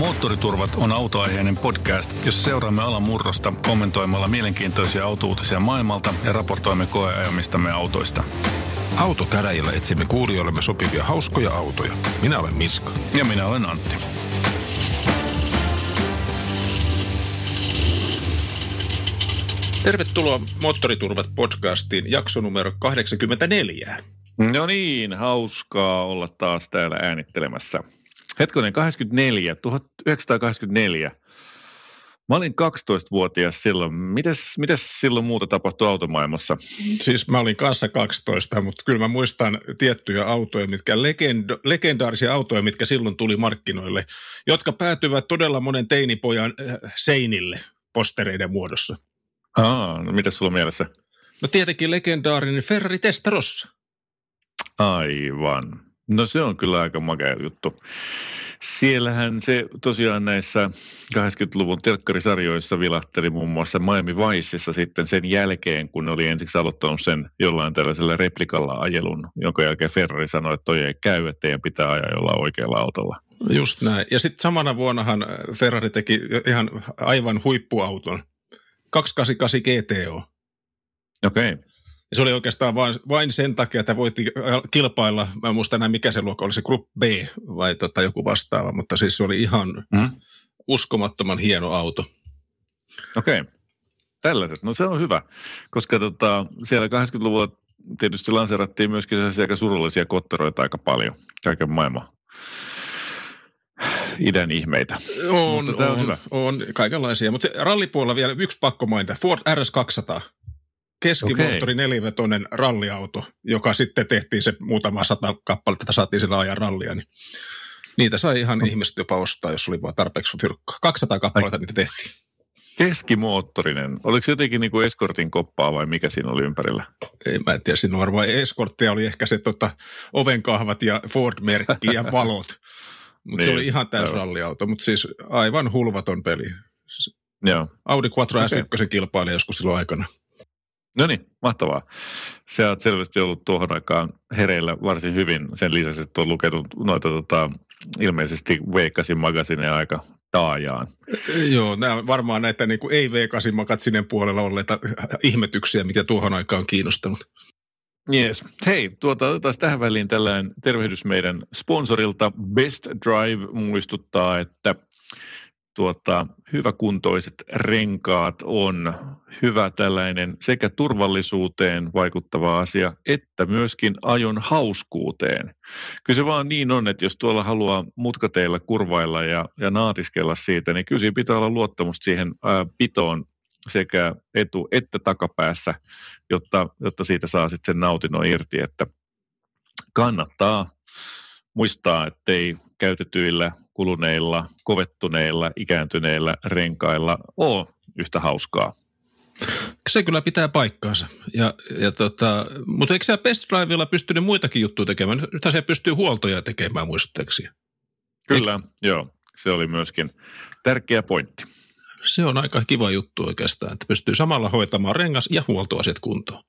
Moottoriturvat on autoaiheinen podcast, jossa seuraamme alan murrosta kommentoimalla mielenkiintoisia autouutisia maailmalta ja raportoimme koeajamistamme autoista. Autokäräjillä etsimme kuulijoillemme sopivia hauskoja autoja. Minä olen Miska. Ja minä olen Antti. Tervetuloa Moottoriturvat podcastiin jakso numero 84. No niin, hauskaa olla taas täällä äänittelemässä. Hetkonen, 84, 1984. Mä olin 12-vuotias silloin. Mites, mites silloin muuta tapahtui automaailmassa? Siis mä olin kanssa 12, mutta kyllä mä muistan tiettyjä autoja, mitkä legendo, legendaarisia autoja, mitkä silloin tuli markkinoille, jotka päätyvät todella monen teinipojan äh, seinille postereiden muodossa. Aa, no mitäs sulla mielessä? No tietenkin legendaarinen Ferrari Testarossa. Aivan. No se on kyllä aika makea juttu. Siellähän se tosiaan näissä 80-luvun telkkarisarjoissa vilahteli muun muassa Miami Viceissa sitten sen jälkeen, kun oli ensiksi aloittanut sen jollain tällaisella replikalla ajelun, jonka jälkeen Ferrari sanoi, että toi ei käy, että teidän pitää ajaa jollain oikealla autolla. Just näin. Ja sitten samana vuonnahan Ferrari teki ihan aivan huippuauton, 288 GTO. Okei. Okay. Ja se oli oikeastaan vain, vain sen takia, että voitti kilpailla, mä en muista enää mikä se luokka oli, se Group B vai tota, joku vastaava, mutta siis se oli ihan mm. uskomattoman hieno auto. Okei, okay. tällaiset, no se on hyvä, koska tota, siellä 80-luvulla tietysti lanseerattiin myöskin aika surullisia kotteroita aika paljon, kaiken maailman idän ihmeitä. On, Mutta on, on, hyvä. on kaikenlaisia. Mutta rallipuolella vielä yksi pakko mainita. Ford RS200 keskimoottori okay. nelivetoinen ralliauto, joka sitten tehtiin se muutama sata kappaletta, että saatiin sillä ajan rallia, niin niitä sai ihan no. ihmiset jopa ostaa, jos oli vaan tarpeeksi fyrkkaa. 200 kappaletta Ai. niitä tehtiin. Keskimoottorinen. Oliko se jotenkin niin kuin eskortin koppaa vai mikä siinä oli ympärillä? Ei, mä en tiedä, siinä varmaan eskorttia oli ehkä se tota, ovenkahvat ja Ford-merkki ja valot. Mutta niin, se oli ihan täys ralliauto, mutta siis aivan hulvaton peli. Joo. Audi Quattro okay. S1 kilpaili joskus silloin aikana. No niin, mahtavaa. Se on selvästi ollut tuohon aikaan hereillä varsin hyvin. Sen lisäksi, että on lukenut noita tota, ilmeisesti V8 magasineja aika taajaan. Joo, nämä varmaan näitä niin kuin ei V8 magasinen puolella olleita ihmetyksiä, mitä tuohon aikaan on kiinnostanut. Yes. Hei, tuota, otetaan tähän väliin tällainen tervehdys meidän sponsorilta. Best Drive muistuttaa, että – tuota, hyväkuntoiset renkaat on hyvä tällainen sekä turvallisuuteen vaikuttava asia, että myöskin ajon hauskuuteen. Kyllä se vaan niin on, että jos tuolla haluaa mutkateilla kurvailla ja, ja naatiskella siitä, niin kyllä pitää olla luottamusta siihen ää, pitoon sekä etu- että takapäässä, jotta, jotta siitä saa sitten sen nautinnon irti, että kannattaa muistaa, ettei käytetyillä, kuluneilla, kovettuneilla, ikääntyneillä renkailla ole yhtä hauskaa. Se kyllä pitää paikkaansa. Ja, ja tota, mutta eikö sä Best Drivella pystynyt muitakin juttuja tekemään? Nythän se pystyy huoltoja tekemään muistaakseni. Kyllä, Eik? joo. Se oli myöskin tärkeä pointti. Se on aika kiva juttu oikeastaan, että pystyy samalla hoitamaan rengas- ja huoltoasiat kuntoon.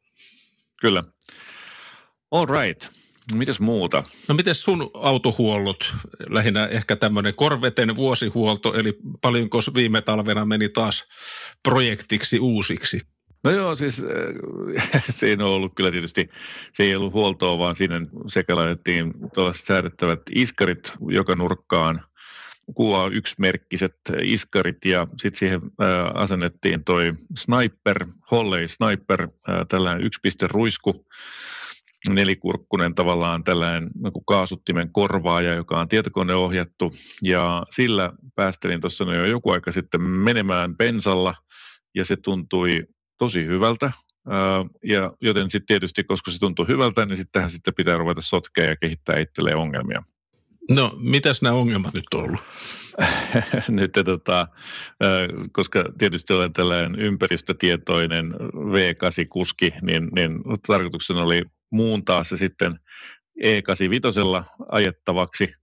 Kyllä. All right. Mitäs muuta? No miten sun autohuollot, lähinnä ehkä tämmöinen korveten vuosihuolto, eli paljonko viime talvena meni taas projektiksi uusiksi? No joo, siis äh, siinä on ollut kyllä tietysti, se ei ollut huoltoa, vaan siinä sekä laitettiin tuollaiset säädettävät iskarit joka nurkkaan, kuvaa yksimerkkiset iskarit ja sitten siihen äh, asennettiin toi sniper, Holley sniper, äh, tällainen yksi ruisku, nelikurkkunen tavallaan tällainen niin kaasuttimen korvaaja, joka on tietokoneohjattu ja sillä päästelin tuossa jo joku aika sitten menemään bensalla ja se tuntui tosi hyvältä. Ja joten sitten tietysti, koska se tuntuu hyvältä, niin sitten sitten pitää ruveta sotkea ja kehittää itselleen ongelmia. No, mitäs nämä ongelmat nyt on ollut? nyt tota, koska tietysti olen tällainen ympäristötietoinen V8-kuski, niin, niin tarkoituksena oli muuntaa se sitten E85 ajettavaksi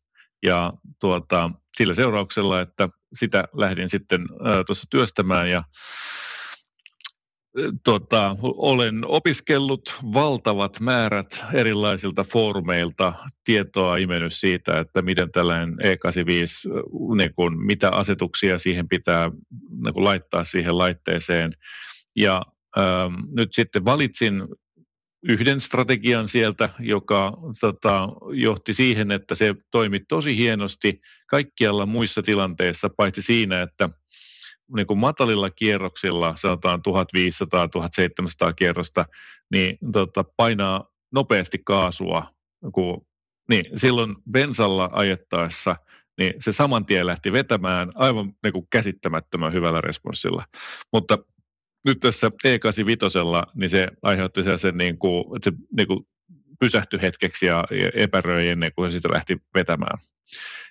ja tuota, sillä seurauksella, että sitä lähdin sitten tuossa työstämään ja tota, olen opiskellut valtavat määrät erilaisilta foorumeilta tietoa imennyt siitä, että miten tällainen E85, niin kuin, mitä asetuksia siihen pitää niin kuin, laittaa siihen laitteeseen. Ja ähm, nyt sitten valitsin yhden strategian sieltä, joka tota, johti siihen, että se toimi tosi hienosti kaikkialla muissa tilanteissa, paitsi siinä, että niin kuin matalilla kierroksilla, sanotaan 1500-1700 kierrosta, niin tota, painaa nopeasti kaasua. Kun, niin, silloin bensalla ajettaessa niin se saman tien lähti vetämään aivan niin kuin käsittämättömän hyvällä responssilla. Mutta nyt tässä E85, niin se aiheutti sen, niin kuin, että se niin kuin pysähtyi hetkeksi ja epäröi ennen kuin se sitten lähti vetämään.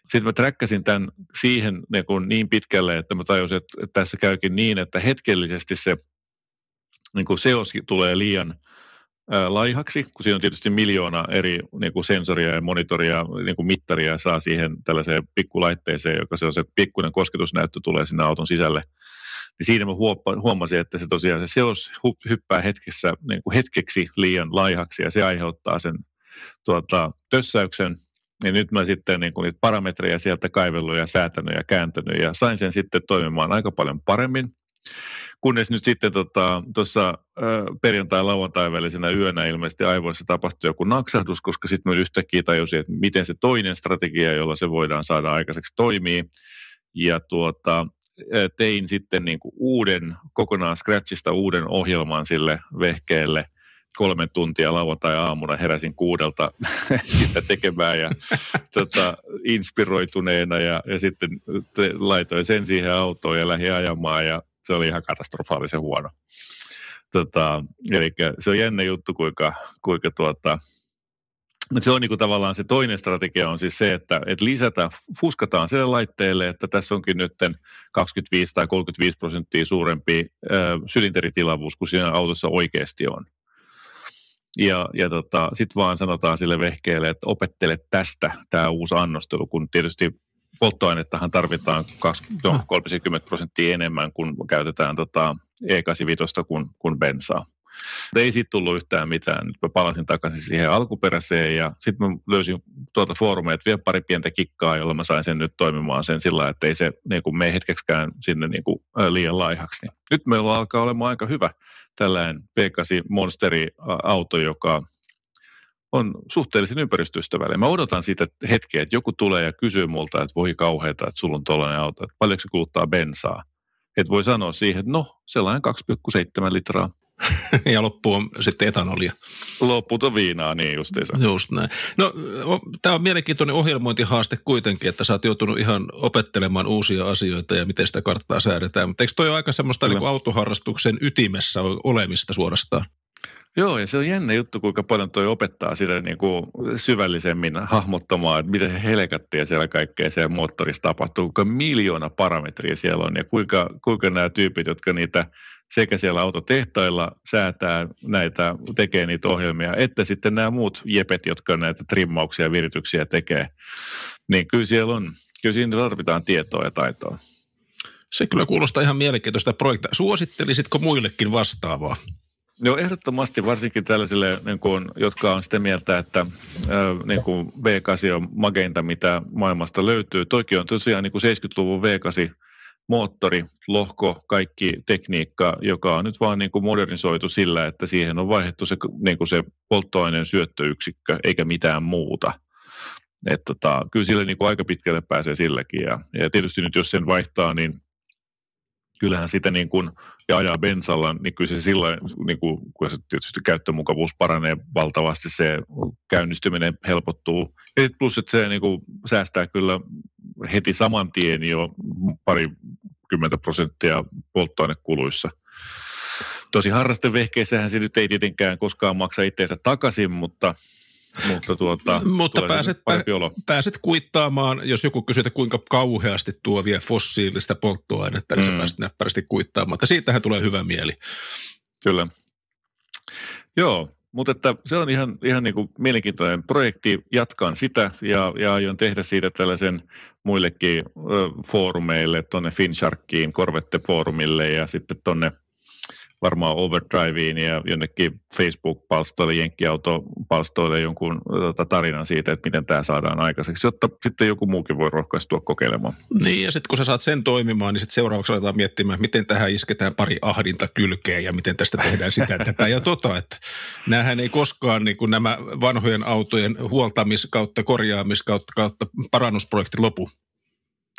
Sitten mä träkkäsin tämän siihen niin, kuin niin pitkälle, että mä tajusin, että, tässä käykin niin, että hetkellisesti se niin kuin seos tulee liian laihaksi, kun siinä on tietysti miljoona eri niin kuin sensoria ja monitoria, niin kuin mittaria saa siihen tällaiseen pikkulaitteeseen, joka se on se pikkuinen kosketusnäyttö tulee sinne auton sisälle. Niin siinä mä huomasin, että se tosiaan se seos hyppää hetkessä, niin kuin hetkeksi liian laihaksi ja se aiheuttaa sen tuota, tössäyksen niin nyt mä sitten niin kuin niitä parametreja sieltä kaivellut ja säätänyt ja kääntänyt ja sain sen sitten toimimaan aika paljon paremmin. Kunnes nyt sitten tuossa tota, perjantai-lauantai välisenä yönä ilmeisesti aivoissa tapahtui joku naksahdus, koska sitten mä yhtäkkiä tajusin, että miten se toinen strategia, jolla se voidaan saada aikaiseksi, toimii. Ja tuota, tein sitten niin kuin uuden, kokonaan Scratchista uuden ohjelman sille vehkeelle – kolme tuntia lauantai-aamuna heräsin kuudelta sitä tekemään ja tota, inspiroituneena ja, ja sitten te, laitoin sen siihen autoon ja lähdin ajamaan ja se oli ihan katastrofaalisen huono. Tota, eli se on jännä juttu, kuinka, kuinka tuota, se on niin kuin tavallaan se toinen strategia on siis se, että, että lisätä, fuskataan sille laitteelle, että tässä onkin nyt 25 tai 35 prosenttia suurempi ö, sylinteritilavuus kuin siinä autossa oikeasti on. Ja, ja tota, sitten vaan sanotaan sille vehkeelle, että opettele tästä tämä uusi annostelu, kun tietysti polttoainettahan tarvitaan 30 ah. prosenttia enemmän, kun käytetään tota E85 kuin, kuin bensaa. Ei siitä tullut yhtään mitään. Nyt mä palasin takaisin siihen alkuperäiseen ja sitten mä löysin tuolta foorumeita vielä pari pientä kikkaa, jolla mä sain sen nyt toimimaan sen sillä, että ei se niin kuin mene hetkeksikään sinne niin kuin liian laihaksi. Nyt meillä alkaa olemaan aika hyvä tällainen P8 Monsteri-auto, joka on suhteellisen ympäristöystävällinen. Mä odotan siitä hetkeä, että joku tulee ja kysyy multa, että voi kauheata, että sulla on tuollainen auto, että paljonko se kuluttaa bensaa. Että voi sanoa siihen, että no, sellainen 2,7 litraa. ja loppu on sitten etanolia. Loppu on viinaa, niin justiinsa. Just näin. No, tämä on mielenkiintoinen ohjelmointihaaste kuitenkin, että sä oot joutunut ihan opettelemaan uusia asioita ja miten sitä karttaa säädetään. Mutta eikö toi ole aika semmoista niin autoharrastuksen ytimessä olemista suorastaan? Joo, ja se on jännä juttu, kuinka paljon toi opettaa sitä niin kuin syvällisemmin hahmottamaan, että miten helkattia siellä kaikkea siellä moottorissa tapahtuu, kuinka miljoona parametria siellä on, ja kuinka, kuinka nämä tyypit, jotka niitä sekä siellä autotehtailla säätää näitä, tekee niitä ohjelmia, että sitten nämä muut jepet, jotka näitä trimmauksia ja virityksiä tekee, niin kyllä siellä on, kyllä siinä tarvitaan tietoa ja taitoa. Se kyllä kuulostaa ihan mielenkiintoista projektia. Suosittelisitko muillekin vastaavaa? No ehdottomasti varsinkin tällaisille, niin kuin, jotka on sitä mieltä, että niin kuin V8 on mageinta, mitä maailmasta löytyy. Toki on tosiaan niin kuin 70-luvun V8 moottori, lohko, kaikki tekniikka, joka on nyt vaan niin kuin modernisoitu sillä, että siihen on vaihdettu se, niin kuin se polttoaineen syöttöyksikkö eikä mitään muuta. Et tota, kyllä sille niin kuin aika pitkälle pääsee silläkin. Ja, ja tietysti nyt jos sen vaihtaa, niin kyllähän sitä niin kuin, ja ajaa bensalla, niin kyllä se silloin, niin kuin, kun se tietysti käyttömukavuus paranee valtavasti, se käynnistyminen helpottuu. Ja plus, että se niin kuin, säästää kyllä heti saman tien jo pari kymmentä prosenttia polttoainekuluissa. Tosi harrastevehkeissähän se nyt ei tietenkään koskaan maksa itseensä takaisin, mutta mutta, tuota, mutta pääset, olo. pääset kuittaamaan, jos joku kysyy, että kuinka kauheasti tuo vie fossiilista polttoainetta, niin mm. sä pääset näppärästi kuittaamaan. Mutta siitähän tulee hyvä mieli. Kyllä. Joo, mutta että se on ihan, ihan niin kuin mielenkiintoinen projekti. Jatkan sitä ja, ja aion tehdä siitä tällaisen muillekin ö, foorumeille, tuonne Finsharkiin, Corvette-foorumille ja sitten tuonne – varmaan Overdriveen ja jonnekin Facebook-palstoille, Jenkkiauto-palstoille jonkun tota, tarinan siitä, että miten tämä saadaan aikaiseksi, jotta sitten joku muukin voi rohkaistua kokeilemaan. Niin, ja sitten kun sä saat sen toimimaan, niin sitten seuraavaksi aletaan miettimään, miten tähän isketään pari ahdinta kylkeen ja miten tästä tehdään sitä, tätä ja tota, että näähän ei koskaan niin kuin nämä vanhojen autojen huoltamis kautta korjaamis kautta, kautta parannusprojekti lopu.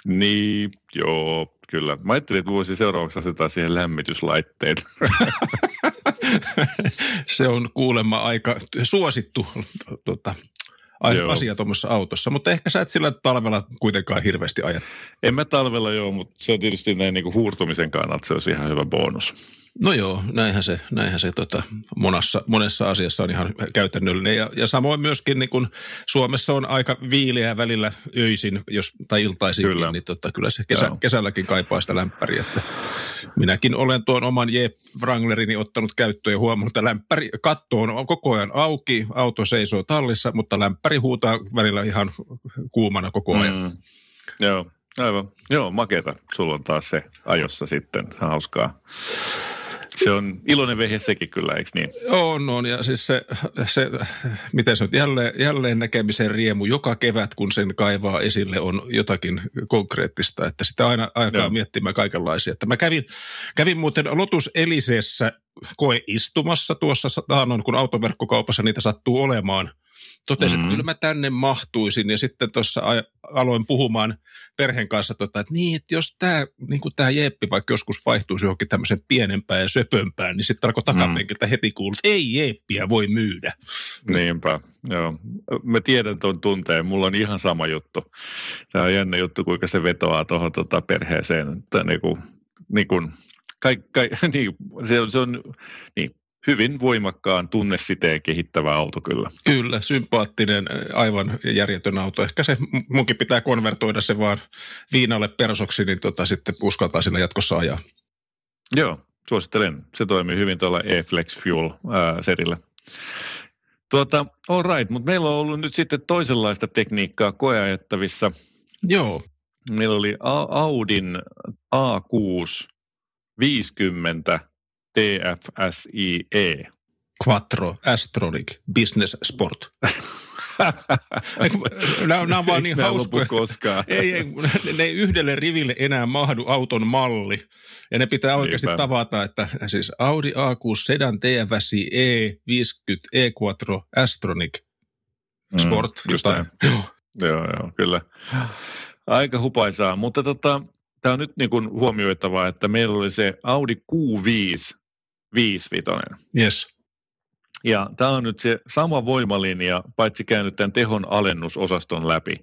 Niin, joo, kyllä. Mä ajattelin, että voisi seuraavaksi asettaa siihen lämmityslaitteet. se on kuulemma aika suosittu tota, asia tuommoisessa autossa, mutta ehkä sä et sillä talvella kuitenkaan hirveästi ajat. En mä talvella joo, mutta se on tietysti näin niin kuin huurtumisen kannalta se olisi ihan hyvä bonus. No joo, näinhän se, näinhän se tota, monessa, monessa asiassa on ihan käytännöllinen. Ja, ja samoin myöskin niin kun Suomessa on aika viileä välillä öisin jos, tai iltaisinkin, kyllä. niin tota, kyllä se kesä, kesälläkin kaipaa sitä lämpäriä. Että minäkin olen tuon oman Jeep Wranglerini ottanut käyttöön ja huomannut, että lämpäri katto on koko ajan auki, auto seisoo tallissa, mutta lämpäri huutaa välillä ihan kuumana koko ajan. Mm, joo, aivan. Joo, maketa. Sulla on taas se ajossa sitten. Hauskaa. Se on iloinen vehje sekin kyllä, eikö niin? On, on. Ja siis se, se miten se on, jälleen, jälleen näkemisen riemu joka kevät, kun sen kaivaa esille, on jotakin konkreettista. Että sitä aina aikaa Joo. miettimään kaikenlaisia. Että mä kävin, kävin muuten Lotus Eliseessä koeistumassa tuossa taannoin, kun autoverkkokaupassa niitä sattuu olemaan – Totesin, mm-hmm. että kyllä mä tänne mahtuisin ja sitten tuossa aloin puhumaan perheen kanssa, tota, että niin, että jos tämä niin tämä jeppi vaikka joskus vaihtuisi johonkin tämmöisen pienempään ja söpömpään, niin sitten alkoi takapenkiltä mm. heti kuulla, että ei jeppiä voi myydä. Niinpä, joo. Mä tiedän tuon tunteen, mulla on ihan sama juttu. Tämä on jännä juttu, kuinka se vetoaa tuohon tota perheeseen, että niin kuin, niin kuin, kai, kai, niin, se, on, se on, niin, hyvin voimakkaan tunnesiteen kehittävä auto kyllä. Kyllä, sympaattinen, aivan järjetön auto. Ehkä se munkin pitää konvertoida se vaan viinalle persoksi, niin tota, sitten uskaltaa sillä jatkossa ajaa. Joo, suosittelen. Se toimii hyvin tuolla e-Flex Fuel-serillä. Tuota, all right, mutta meillä on ollut nyt sitten toisenlaista tekniikkaa koeajettavissa. Joo. Meillä oli Audin A6 50 TFSIE. Quattro Astronic Business Sport. nämä, nämä on vaan niin hauskoja. koskaan? ei, ei, ne ei yhdelle riville enää mahdu auton malli. Ja ne pitää oikeasti Niinpä. tavata, että siis Audi A6 Sedan TFSI E50 E-Quattro Astronic mm, Sport. Mm, jotain. Joo. joo, joo, kyllä. Aika hupaisaa, mutta tota, tämä on nyt niin kuin huomioitavaa, että meillä oli se Audi Q5 5-vitonen. Yes. Ja tämä on nyt se sama voimalinja, paitsi käynyt tämän tehon alennusosaston läpi,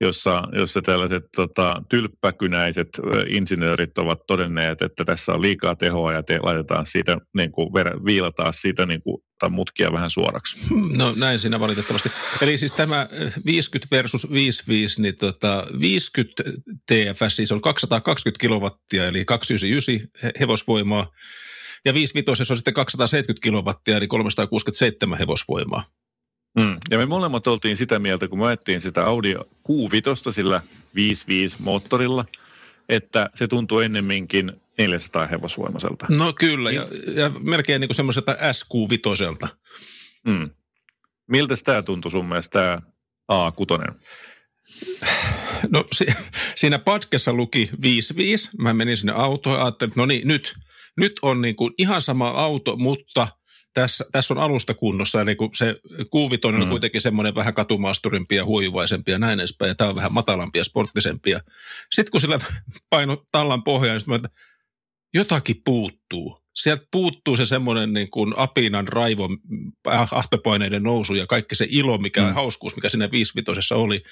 jossa, jossa tällaiset tota, tylppäkynäiset insinöörit ovat todenneet, että tässä on liikaa tehoa ja te laitetaan siitä, niin kuin, viilataan siitä niin kuin, mutkia vähän suoraksi. No näin siinä valitettavasti. Eli siis tämä 50 versus 55, niin tota, 50 TFS siis on 220 kilowattia, eli 299 hevosvoimaa, ja 55 on sitten 270 kilowattia, eli 367 hevosvoimaa. Mm. Ja me molemmat oltiin sitä mieltä, kun me ajettiin sitä Audi Q5 sillä 55 moottorilla, että se tuntuu ennemminkin 400 hevosvoimaiselta. No kyllä, ja, ja melkein niin kuin semmoiselta SQ5. Mm. Miltä tämä tuntui sun mielestä, tämä A6? No si- siinä patkessa luki 55. Mä menin sinne autoon ja ajattelin, että no niin, nyt, nyt on niin kuin ihan sama auto, mutta tässä, tässä on alusta kunnossa. Eli kun se kuuviton on mm. kuitenkin semmoinen vähän katumaasturimpi ja huijuvaisempi ja näin edespäin, ja tämä on vähän matalampi ja sporttisempi. Sitten kun sillä paino tallan pohjaan, niin sitten jotakin puuttuu. Sieltä puuttuu se semmoinen niin kuin apinan raivo, ahtopaineiden nousu ja kaikki se ilo, mikä mm. hauskuus, mikä siinä viisivitosessa oli.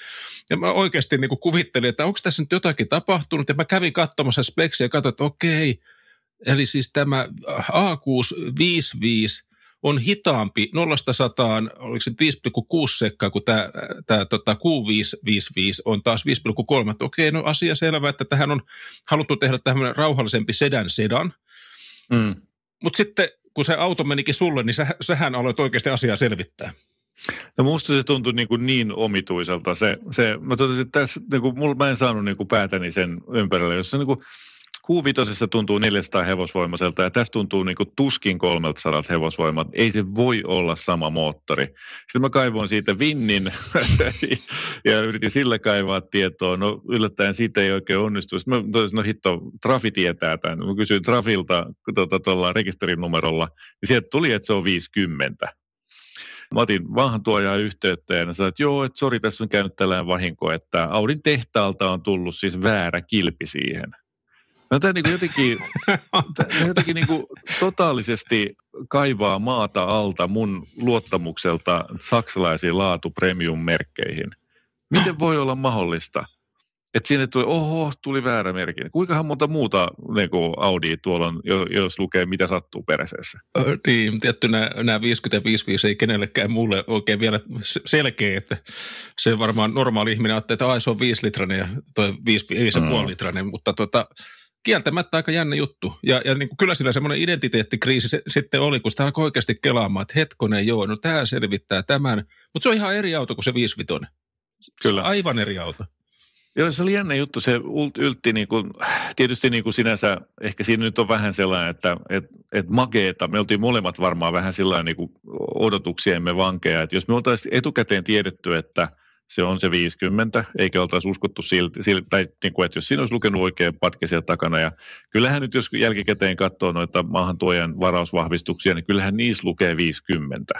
Ja mä oikeasti niin kuin kuvittelin, että onko tässä nyt jotakin tapahtunut. Ja mä kävin katsomassa speksiä ja katsoin, että okei, eli siis tämä A655 on hitaampi 0-100, oliko se 5,6 sekkaa, kun tämä, tämä tota, Q555 on taas 5,3. Okei, no asia selvä, että tähän on haluttu tehdä tämmöinen rauhallisempi sedan sedan. Mm. Mutta sitten kun se auto menikin sulle, niin sä, sähän aloit oikeasti asiaa selvittää. No musta se tuntui niin, kuin niin omituiselta. Se, se, mä totesin, että tässä, niin kuin, mulla, mä en saanut niin kuin päätäni sen ympärille, jossa niin kuin, Q5 tuntuu 400 hevosvoimaiselta ja tässä tuntuu niin kuin tuskin 300 hevosvoimat. Ei se voi olla sama moottori. Sitten mä kaivoin siitä Vinnin ja yritin sillä kaivaa tietoa. No yllättäen siitä ei oikein onnistu. Sitten mä toisin, no hitto, Trafi tietää tämän. Mä kysyin Trafilta tuolla tota, rekisterinumerolla, niin sieltä tuli, että se on 50. Mä otin vanhan tuojaa yhteyttä ja sanoin, että joo, että sori, tässä on käynyt tällainen vahinko, että Audin tehtaalta on tullut siis väärä kilpi siihen. No tämä niin jotenkin, tämä jotenkin niin kuin totaalisesti kaivaa maata alta mun luottamukselta saksalaisiin laatu premium-merkkeihin. Miten voi olla mahdollista, että sinne tuli, oho, tuli väärä merkki. Kuinkahan monta muuta niin kuin Audi tuolla on, jos lukee, mitä sattuu peräseessä? Niin, tietty nämä, nämä 55 ei kenellekään mulle oikein vielä selkeä, että se varmaan normaali ihminen ajattelee, että ai, se on 5 litrainen ja toi 5,5 mm. litrainen, mutta tota, kieltämättä aika jännä juttu. Ja, ja niin kuin kyllä sillä semmoinen identiteettikriisi se, sitten oli, kun sitä alkoi oikeasti kelaamaan, että hetkonen, joo, no tämä selvittää tämän. Mutta se on ihan eri auto kuin se 55. Kyllä. Se on aivan eri auto. Joo, se oli jännä juttu. Se yltti niin kuin, tietysti niin kuin sinänsä, ehkä siinä nyt on vähän sellainen, että et, et makeeta. Me oltiin molemmat varmaan vähän sellainen niin kuin odotuksiemme vankeja. Että jos me oltaisiin etukäteen tiedetty, että – se on se 50, eikä oltaisi uskottu siltä, siltä tai niin kuin, että jos siinä olisi lukenut oikein patke siellä takana. Ja kyllähän nyt, jos jälkikäteen katsoo noita maahantuojan varausvahvistuksia, niin kyllähän niissä lukee 50.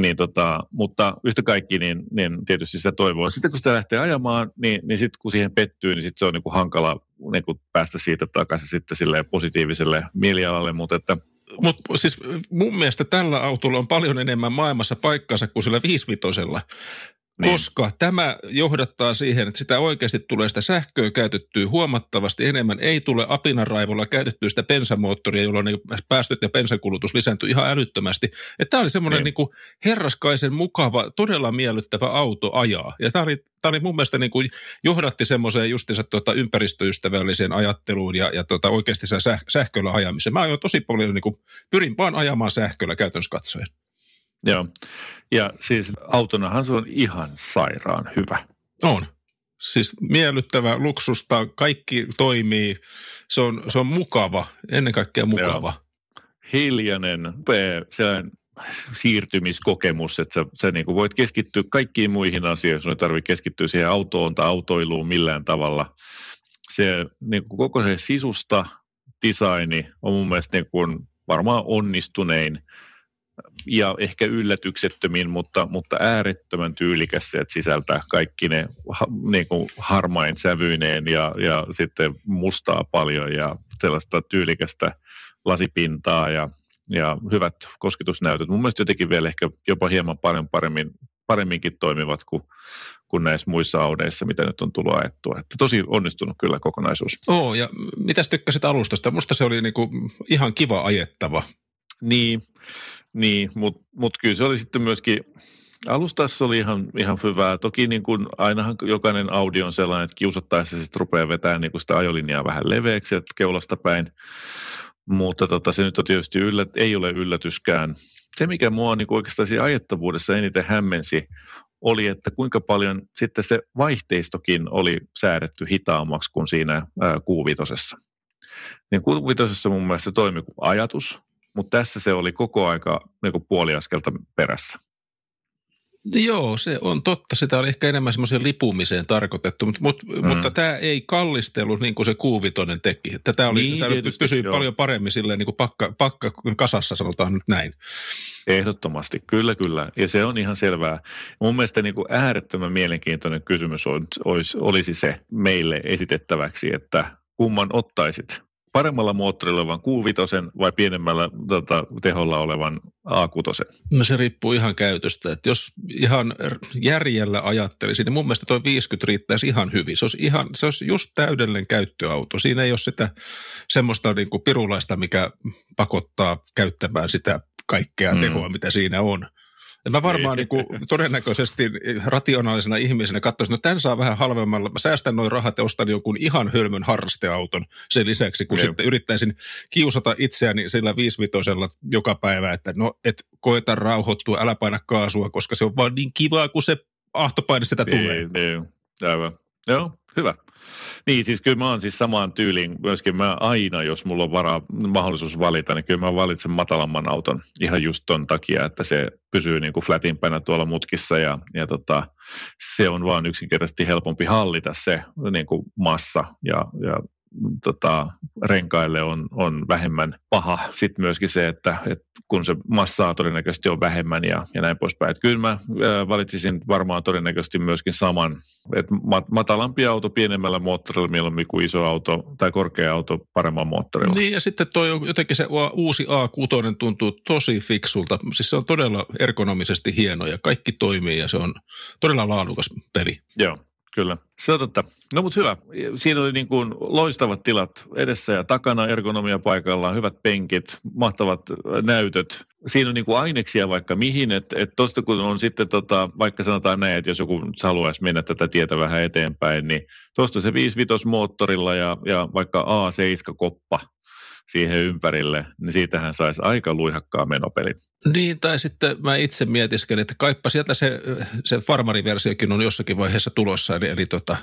Niin tota, mutta yhtä kaikki, niin, niin tietysti sitä toivoa. Sitten kun sitä lähtee ajamaan, niin, niin sitten kun siihen pettyy, niin sitten se on niin kuin hankala niin kuin päästä siitä takaisin sitten sille positiiviselle mielialalle, mutta että – mutta siis mun mielestä tällä autolla on paljon enemmän maailmassa paikkansa kuin sillä viisivitosella. Niin. Koska tämä johdattaa siihen, että sitä oikeasti tulee sitä sähköä käytettyä huomattavasti enemmän. Ei tule apinaraivolla käytettyä sitä bensamoottoria, jolloin ne päästöt ja bensakulutus lisääntyy ihan älyttömästi. Tämä oli semmoinen niin. niin herraskaisen mukava, todella miellyttävä auto ajaa. Ja tämä oli, tämä oli mun mielestä niin kuin johdatti semmoiseen justiinsa tuota ympäristöystävälliseen ajatteluun ja, ja tuota oikeasti säh- sähköllä ajamiseen. Mä ajoin tosi paljon, niin kuin, pyrin vaan ajamaan sähköllä käytännössä katsoen. Joo. Ja siis autonahan se on ihan sairaan hyvä. On. Siis miellyttävä, luksusta, kaikki toimii. Se on, se on mukava, ennen kaikkea mukava. Joo. Hiljainen, upea, sellainen siirtymiskokemus, että sä, sä niin kuin voit keskittyä kaikkiin muihin asioihin, sun ei tarvitse keskittyä siihen autoon tai autoiluun millään tavalla. Se niin kuin koko se sisusta, designi on mun mielestä niin kuin varmaan onnistunein ja ehkä yllätyksettömin, mutta, mutta äärettömän tyylikäs, että sisältää kaikki ne niin kuin harmain sävyineen ja, ja sitten mustaa paljon ja sellaista tyylikästä lasipintaa ja, ja hyvät kosketusnäytöt. Mun mielestä jotenkin vielä ehkä jopa hieman paremmin, paremmin paremminkin toimivat kuin, kuin näissä muissa audeissa, mitä nyt on tullut ajettua. Että tosi onnistunut kyllä kokonaisuus. Oo, ja mitäs tykkäsit alustasta? Musta se oli niinku ihan kiva ajettava. Niin, niin, mutta mut kyllä se oli sitten myöskin, alustassa oli ihan, ihan hyvää. Toki niin kuin ainahan jokainen Audi on sellainen, että kiusattaessa sitten rupeaa vetämään niin sitä ajolinjaa vähän leveäksi, että keulasta päin. Mutta tota, se nyt on tietysti yllät, ei ole yllätyskään. Se, mikä mua niin oikeastaan siinä ajettavuudessa eniten hämmensi, oli, että kuinka paljon sitten se vaihteistokin oli säädetty hitaammaksi kuin siinä kuuvitosessa. Niin kuuvitosessa mun mielestä toimi kuin ajatus, mutta tässä se oli koko aika niin kuin puoli askelta perässä. Joo, se on totta. Sitä oli ehkä enemmän semmoiseen lipumiseen tarkoitettu, mutta, mutta, mm. mutta tämä ei kallistelu niin kuin se kuuvitonen teki. Tätä oli, niin, tämä pysyi paljon paremmin silleen niin kuin pakka, pakka kasassa, sanotaan nyt näin. Ehdottomasti, kyllä kyllä. Ja se on ihan selvää. Mun mielestä niin kuin äärettömän mielenkiintoinen kysymys olisi, olisi se meille esitettäväksi, että kumman ottaisit paremmalla moottorilla olevan Q5 vai pienemmällä tota, teholla olevan A6? No se riippuu ihan käytöstä. Että jos ihan järjellä ajattelisin, niin mun mielestä tuo 50 riittäisi ihan hyvin. Se olisi, ihan, se olisi just täydellinen käyttöauto. Siinä ei ole sitä semmoista niin kuin pirulaista, mikä pakottaa käyttämään sitä kaikkea mm. tehoa, mitä siinä on. Mä varmaan niin kuin, todennäköisesti rationaalisena ihmisenä katsoisin, että tämän saa vähän halvemmalla. Mä säästän noin rahat ja ostan jonkun ihan hölmön harrasteauton sen lisäksi, kun Jep. sitten yrittäisin kiusata itseäni sillä viisivitosella joka päivä, että no, et koeta rauhoittua, älä paina kaasua, koska se on vaan niin kivaa, kun se ahtopaine sitä niin, tulee. Niin, aivan. Joo, hyvä. Niin, siis kyllä mä oon siis samaan tyyliin myöskin. Mä aina, jos mulla on varaa, mahdollisuus valita, niin kyllä mä valitsen matalamman auton ihan just ton takia, että se pysyy niin kuin flätimpänä tuolla mutkissa ja, ja tota, se on vaan yksinkertaisesti helpompi hallita se niin kuin massa ja, ja tota, renkaille on, on vähemmän paha. Sitten myöskin se, että, että kun se massaa todennäköisesti on vähemmän ja, ja näin poispäin. Että kyllä mä ää, valitsisin varmaan todennäköisesti myöskin saman, että matalampi auto pienemmällä moottorilla mieluummin kuin iso auto tai korkea auto paremman moottorilla. Niin ja sitten toi jotenkin se uusi A6 tuntuu tosi fiksulta. Siis se on todella ergonomisesti hieno ja kaikki toimii ja se on todella laadukas peli. Joo, Kyllä, se on totta. No mutta hyvä. Siinä oli niin kuin loistavat tilat edessä ja takana ergonomia paikallaan, hyvät penkit, mahtavat näytöt. Siinä on niin kuin aineksia vaikka mihin, että et tuosta kun on sitten tota, vaikka sanotaan näin, että jos joku haluaisi mennä tätä tietä vähän eteenpäin, niin tuosta se 5 moottorilla ja, ja vaikka A7-koppa siihen ympärille, niin siitähän saisi aika luihakkaa menopelin. Niin, tai sitten mä itse mietiskelin, että kaippa sieltä se, se farmariversiokin on jossakin vaiheessa tulossa, eli, eli tota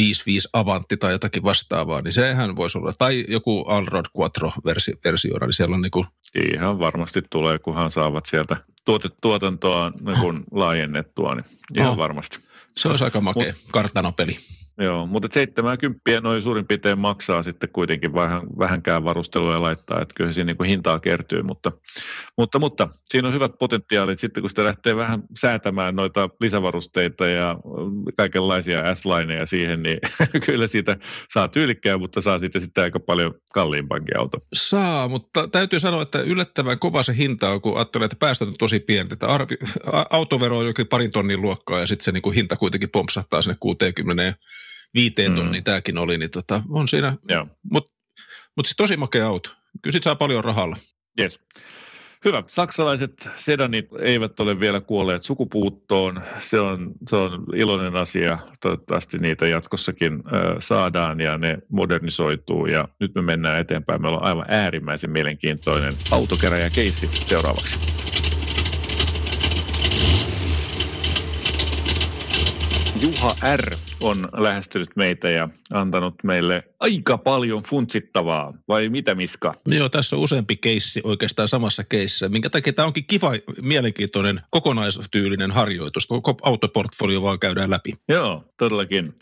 5.5 Avantti tai jotakin vastaavaa, niin sehän voisi olla, tai joku Alrod Quattro-versiona, niin siellä on niin kuin... Ihan varmasti tulee, kunhan saavat sieltä tuotantoa niin kuin laajennettua, niin ihan oh. varmasti. Se olisi aika makea Mut, kartanopeli. Joo, mutta 70 noin suurin piirtein maksaa sitten kuitenkin vähän, vähänkään varustelua laittaa, että kyllä siinä niin hintaa kertyy, mutta, mutta, mutta siinä on hyvät potentiaalit sitten, kun sitä lähtee vähän säätämään noita lisävarusteita ja kaikenlaisia S-lineja siihen, niin kyllä siitä saa tyylikkää, mutta saa sitten sitten aika paljon kalliimpankin auto. Saa, mutta täytyy sanoa, että yllättävän kova se hinta on, kun ajattelee, että päästöt on tosi pienet, että arvi, autovero on jokin parin tonnin luokkaa ja sitten se niin kuin hinta kuitenkin pompsahtaa sinne 60 viiteen tonniin mm. tämäkin oli, niin tota, on siinä, mutta mut siis tosi makea auto. Kyllä sit saa paljon rahalla. Yes. Hyvä. Saksalaiset sedanit eivät ole vielä kuolleet sukupuuttoon. Se on, se on iloinen asia. Toivottavasti niitä jatkossakin ö, saadaan ja ne modernisoituu. Ja nyt me mennään eteenpäin. Meillä on aivan äärimmäisen mielenkiintoinen autokeräjä-keissi seuraavaksi. Juha R. on lähestynyt meitä ja antanut meille aika paljon funtsittavaa, vai mitä Miska? Joo, tässä on useampi keissi oikeastaan samassa keississä, minkä takia tämä onkin kiva, mielenkiintoinen, kokonaistyylinen harjoitus. Koko autoportfolio vaan käydään läpi. Joo, todellakin.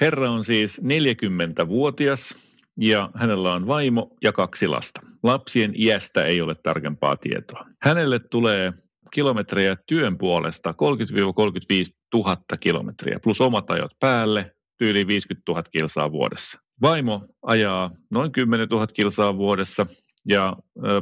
Herra on siis 40-vuotias ja hänellä on vaimo ja kaksi lasta. Lapsien iästä ei ole tarkempaa tietoa. Hänelle tulee kilometrejä työn puolesta 30-35 000 kilometriä, plus omat ajot päälle, yli 50 000 kilsaa vuodessa. Vaimo ajaa noin 10 000 kilsaa vuodessa ja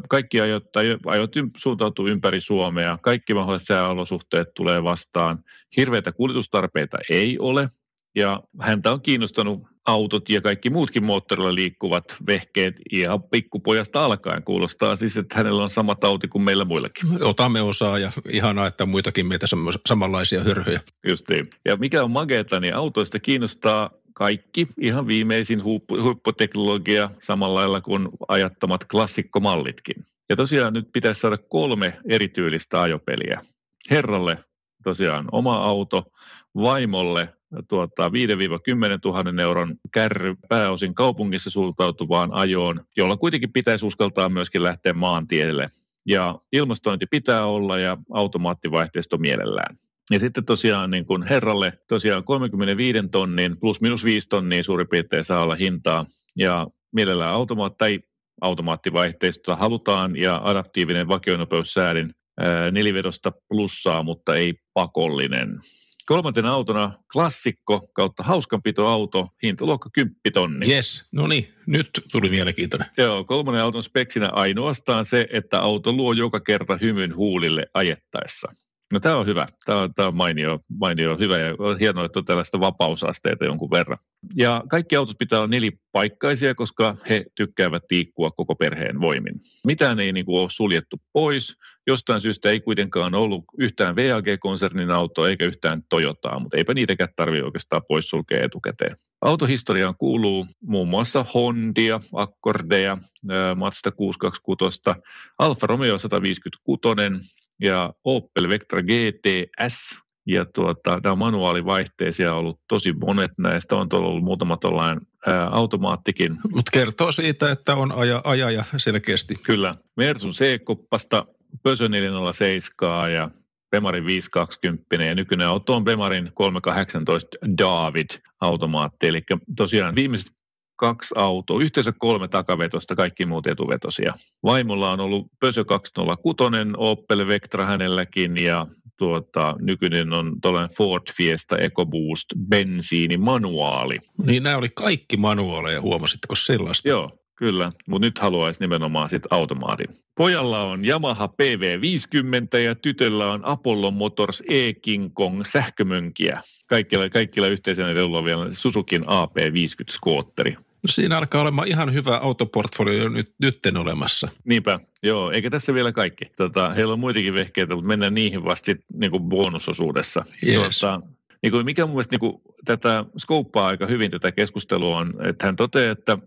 kaikki ajot, ajot suuntautuu ympäri Suomea. Kaikki mahdolliset sääolosuhteet tulee vastaan. Hirveitä kuljetustarpeita ei ole. Ja häntä on kiinnostanut autot ja kaikki muutkin moottorilla liikkuvat vehkeet ihan pikkupojasta alkaen. Kuulostaa siis, että hänellä on sama tauti kuin meillä muillakin. Otamme osaa ja ihanaa, että muitakin meitä samanlaisia hörhyjä. Justiin. Ja mikä on mageeta, niin autoista kiinnostaa kaikki, ihan viimeisin huippu, huipputeknologia samalla lailla kuin ajattomat klassikkomallitkin. Ja tosiaan nyt pitäisi saada kolme erityylistä ajopeliä. Herralle tosiaan oma auto, vaimolle tuota, 5-10 000 euron kärry pääosin kaupungissa suuntautuvaan ajoon, jolla kuitenkin pitäisi uskaltaa myöskin lähteä maantielle. Ja ilmastointi pitää olla ja automaattivaihteisto mielellään. Ja sitten tosiaan niin kuin herralle tosiaan 35 tonnin plus minus 5 tonnia suurin piirtein saa olla hintaa. Ja mielellään automaat, tai automaattivaihteistoa halutaan ja adaptiivinen vakionopeussäädin nelivedosta plussaa, mutta ei pakollinen. Kolmantena autona klassikko kautta hauskanpitoauto, hintaluokka 10 tonni. Yes, no niin, nyt tuli mielenkiintoinen. Joo, kolmannen auton speksinä ainoastaan se, että auto luo joka kerta hymyn huulille ajettaessa. No tämä on hyvä. Tämä on, tämä on mainio, mainio, hyvä ja on hienoa, että on tällaista vapausasteita jonkun verran. Ja kaikki autot pitää olla nelipaikkaisia, koska he tykkäävät liikkua koko perheen voimin. Mitään ei niin kuin, ole suljettu pois Jostain syystä ei kuitenkaan ollut yhtään VAG-konsernin autoa eikä yhtään Toyotaa, mutta eipä niitäkään tarvitse oikeastaan poissulkea etukäteen. Autohistoriaan kuuluu muun muassa Hondia, Accordeja, Mazda 626, Alfa Romeo 156 ja Opel Vectra GTS ja tuota, nämä on manuaalivaihteisia ollut tosi monet näistä, on ollut muutama tuollainen automaattikin. Mutta kertoo siitä, että on aja, ajaja selkeästi. Kyllä. Mersun C-kuppasta, Pösö 407 ja Bemarin 520 ja nykyinen auto on Bemarin 318 David automaatti. Eli tosiaan viimeiset kaksi autoa, yhteensä kolme takavetosta, kaikki muut etuvetosia. Vaimolla on ollut Pösö 206, Opel Vectra hänelläkin ja tuota, nykyinen on tuollainen Ford Fiesta EcoBoost bensiini manuaali. Niin nämä oli kaikki manuaaleja, huomasitko sellaista? Joo, kyllä, mutta nyt haluaisi nimenomaan sitten automaatin. Pojalla on Yamaha PV50 ja tytöllä on Apollo Motors E-King Kong sähkömönkiä. Kaikilla, kaikilla yhteisenä on vielä Suzukin AP50 skootteri. No siinä alkaa olemaan ihan hyvä autoportfolio nyt, nytten olemassa. Niinpä, joo, eikä tässä vielä kaikki. Tota, heillä on muitakin vehkeitä, mutta mennään niihin vasta sit, niin kuin bonusosuudessa. Yes. Tota, niin kuin mikä mun mielestä niin kuin, tätä skouppaa aika hyvin tätä keskustelua on, että hän toteaa, että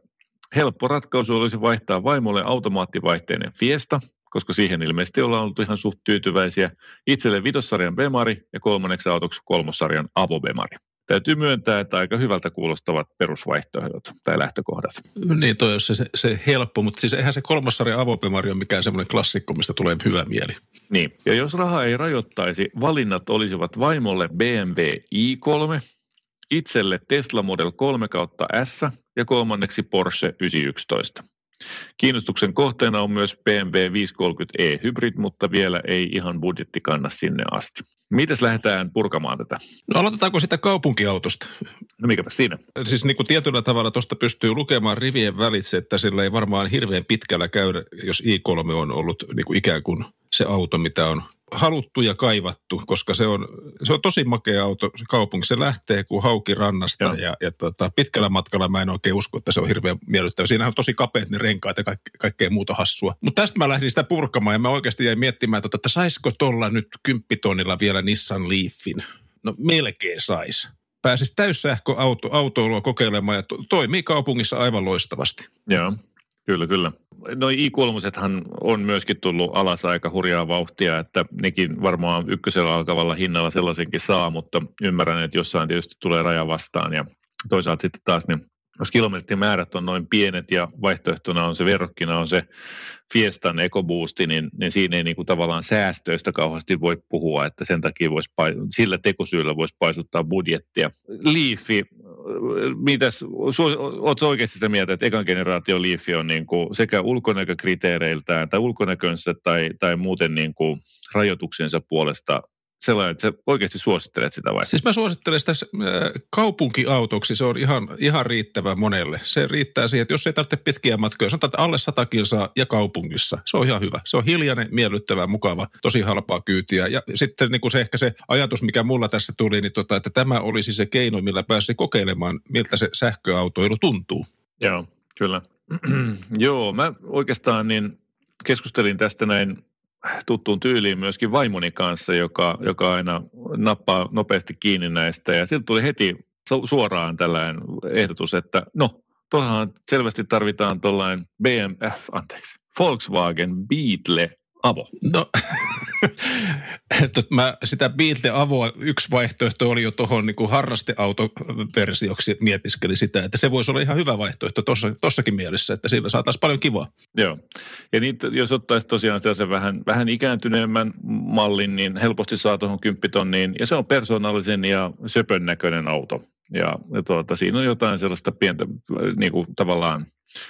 helppo ratkaisu olisi vaihtaa vaimolle automaattivaihteinen Fiesta, koska siihen ilmeisesti ollaan ollut ihan suht tyytyväisiä. Itselle vitossarjan Bemari ja kolmanneksi autoksi kolmossarjan Avo Bemari täytyy myöntää, että aika hyvältä kuulostavat perusvaihtoehdot tai lähtökohdat. Niin, toi on se, se, se helppo, mutta siis eihän se kolmas sarja Avopemari ole mikään semmoinen klassikko, mistä tulee hyvä mieli. Niin, ja jos raha ei rajoittaisi, valinnat olisivat vaimolle BMW i3, itselle Tesla Model 3 kautta S ja kolmanneksi Porsche 911. Kiinnostuksen kohteena on myös BMW 530e Hybrid, mutta vielä ei ihan budjetti kanna sinne asti. Mites lähdetään purkamaan tätä? No aloitetaanko sitä kaupunkiautosta? No mikäpä siinä? Siis niin kuin tietyllä tavalla tuosta pystyy lukemaan rivien välitse, että sillä ei varmaan hirveän pitkällä käydä, jos i3 on ollut niin kuin ikään kuin se auto, mitä on haluttu ja kaivattu, koska se on, se on tosi makea auto kaupunki. Se lähtee kuin hauki rannasta Joo. ja, ja tota, pitkällä matkalla mä en oikein usko, että se on hirveän miellyttävä. Siinä on tosi kapeat ne renkaat ja kaik, kaikkea muuta hassua. Mutta tästä mä lähdin sitä purkamaan ja mä oikeasti jäin miettimään, että, että saisiko tuolla nyt kymppitonnilla vielä Nissan Leafin. No melkein sais. Pääsisi täyssähköautoilua kokeilemaan ja to, toimii kaupungissa aivan loistavasti. Joo. Kyllä, kyllä. No i 3 on myöskin tullut alas aika hurjaa vauhtia, että nekin varmaan ykkösellä alkavalla hinnalla sellaisenkin saa, mutta ymmärrän, että jossain tietysti tulee raja vastaan ja toisaalta sitten taas niin jos kilometrimäärät on noin pienet ja vaihtoehtona on se verrokkina on se Fiestan EcoBoosti, niin, niin siinä ei niin kuin tavallaan säästöistä kauheasti voi puhua, että sen takia voisi, sillä tekosyyllä voisi paisuttaa budjettia. Leafi, mitäs, oletko oikeasti sitä mieltä, että ekan generaatio Leafi on niin kuin sekä ulkonäkökriteereiltään tai ulkonäkönsä tai, tai muuten niin kuin rajoituksensa puolesta sellainen, että sä oikeasti suosittelet sitä vai? Siis mä suosittelen sitä äh, kaupunkiautoksi, se on ihan, ihan riittävä monelle. Se riittää siihen, että jos ei tarvitse pitkiä matkoja, sanotaan, että alle 100 kilsaa ja kaupungissa, se on ihan hyvä. Se on hiljainen, miellyttävä, mukava, tosi halpaa kyytiä. Ja sitten niin kuin se ehkä se ajatus, mikä mulla tässä tuli, niin tota, että tämä olisi se keino, millä pääsi kokeilemaan, miltä se sähköautoilu tuntuu. Joo, kyllä. Joo, mä oikeastaan niin keskustelin tästä näin tuttuun tyyliin myöskin vaimoni kanssa, joka, joka aina nappaa nopeasti kiinni näistä. Ja siltä tuli heti suoraan tällainen ehdotus, että no, tuohan selvästi tarvitaan tuollainen BMF, anteeksi, Volkswagen Beetle Avo. No, mä sitä Beetle Avoa, yksi vaihtoehto oli jo tuohon niin harrasteautoversioksi, mietiskeli sitä, että se voisi olla ihan hyvä vaihtoehto tossa, tossakin mielessä, että sillä saataisiin paljon kivaa. Joo, ja niitä, jos ottaisi tosiaan sellaisen vähän, vähän ikääntyneemmän mallin, niin helposti saa tuohon kymppitonniin, ja se on persoonallisen ja söpön näköinen auto. Ja, ja tuota, siinä on jotain sellaista pientä niin kuin tavallaan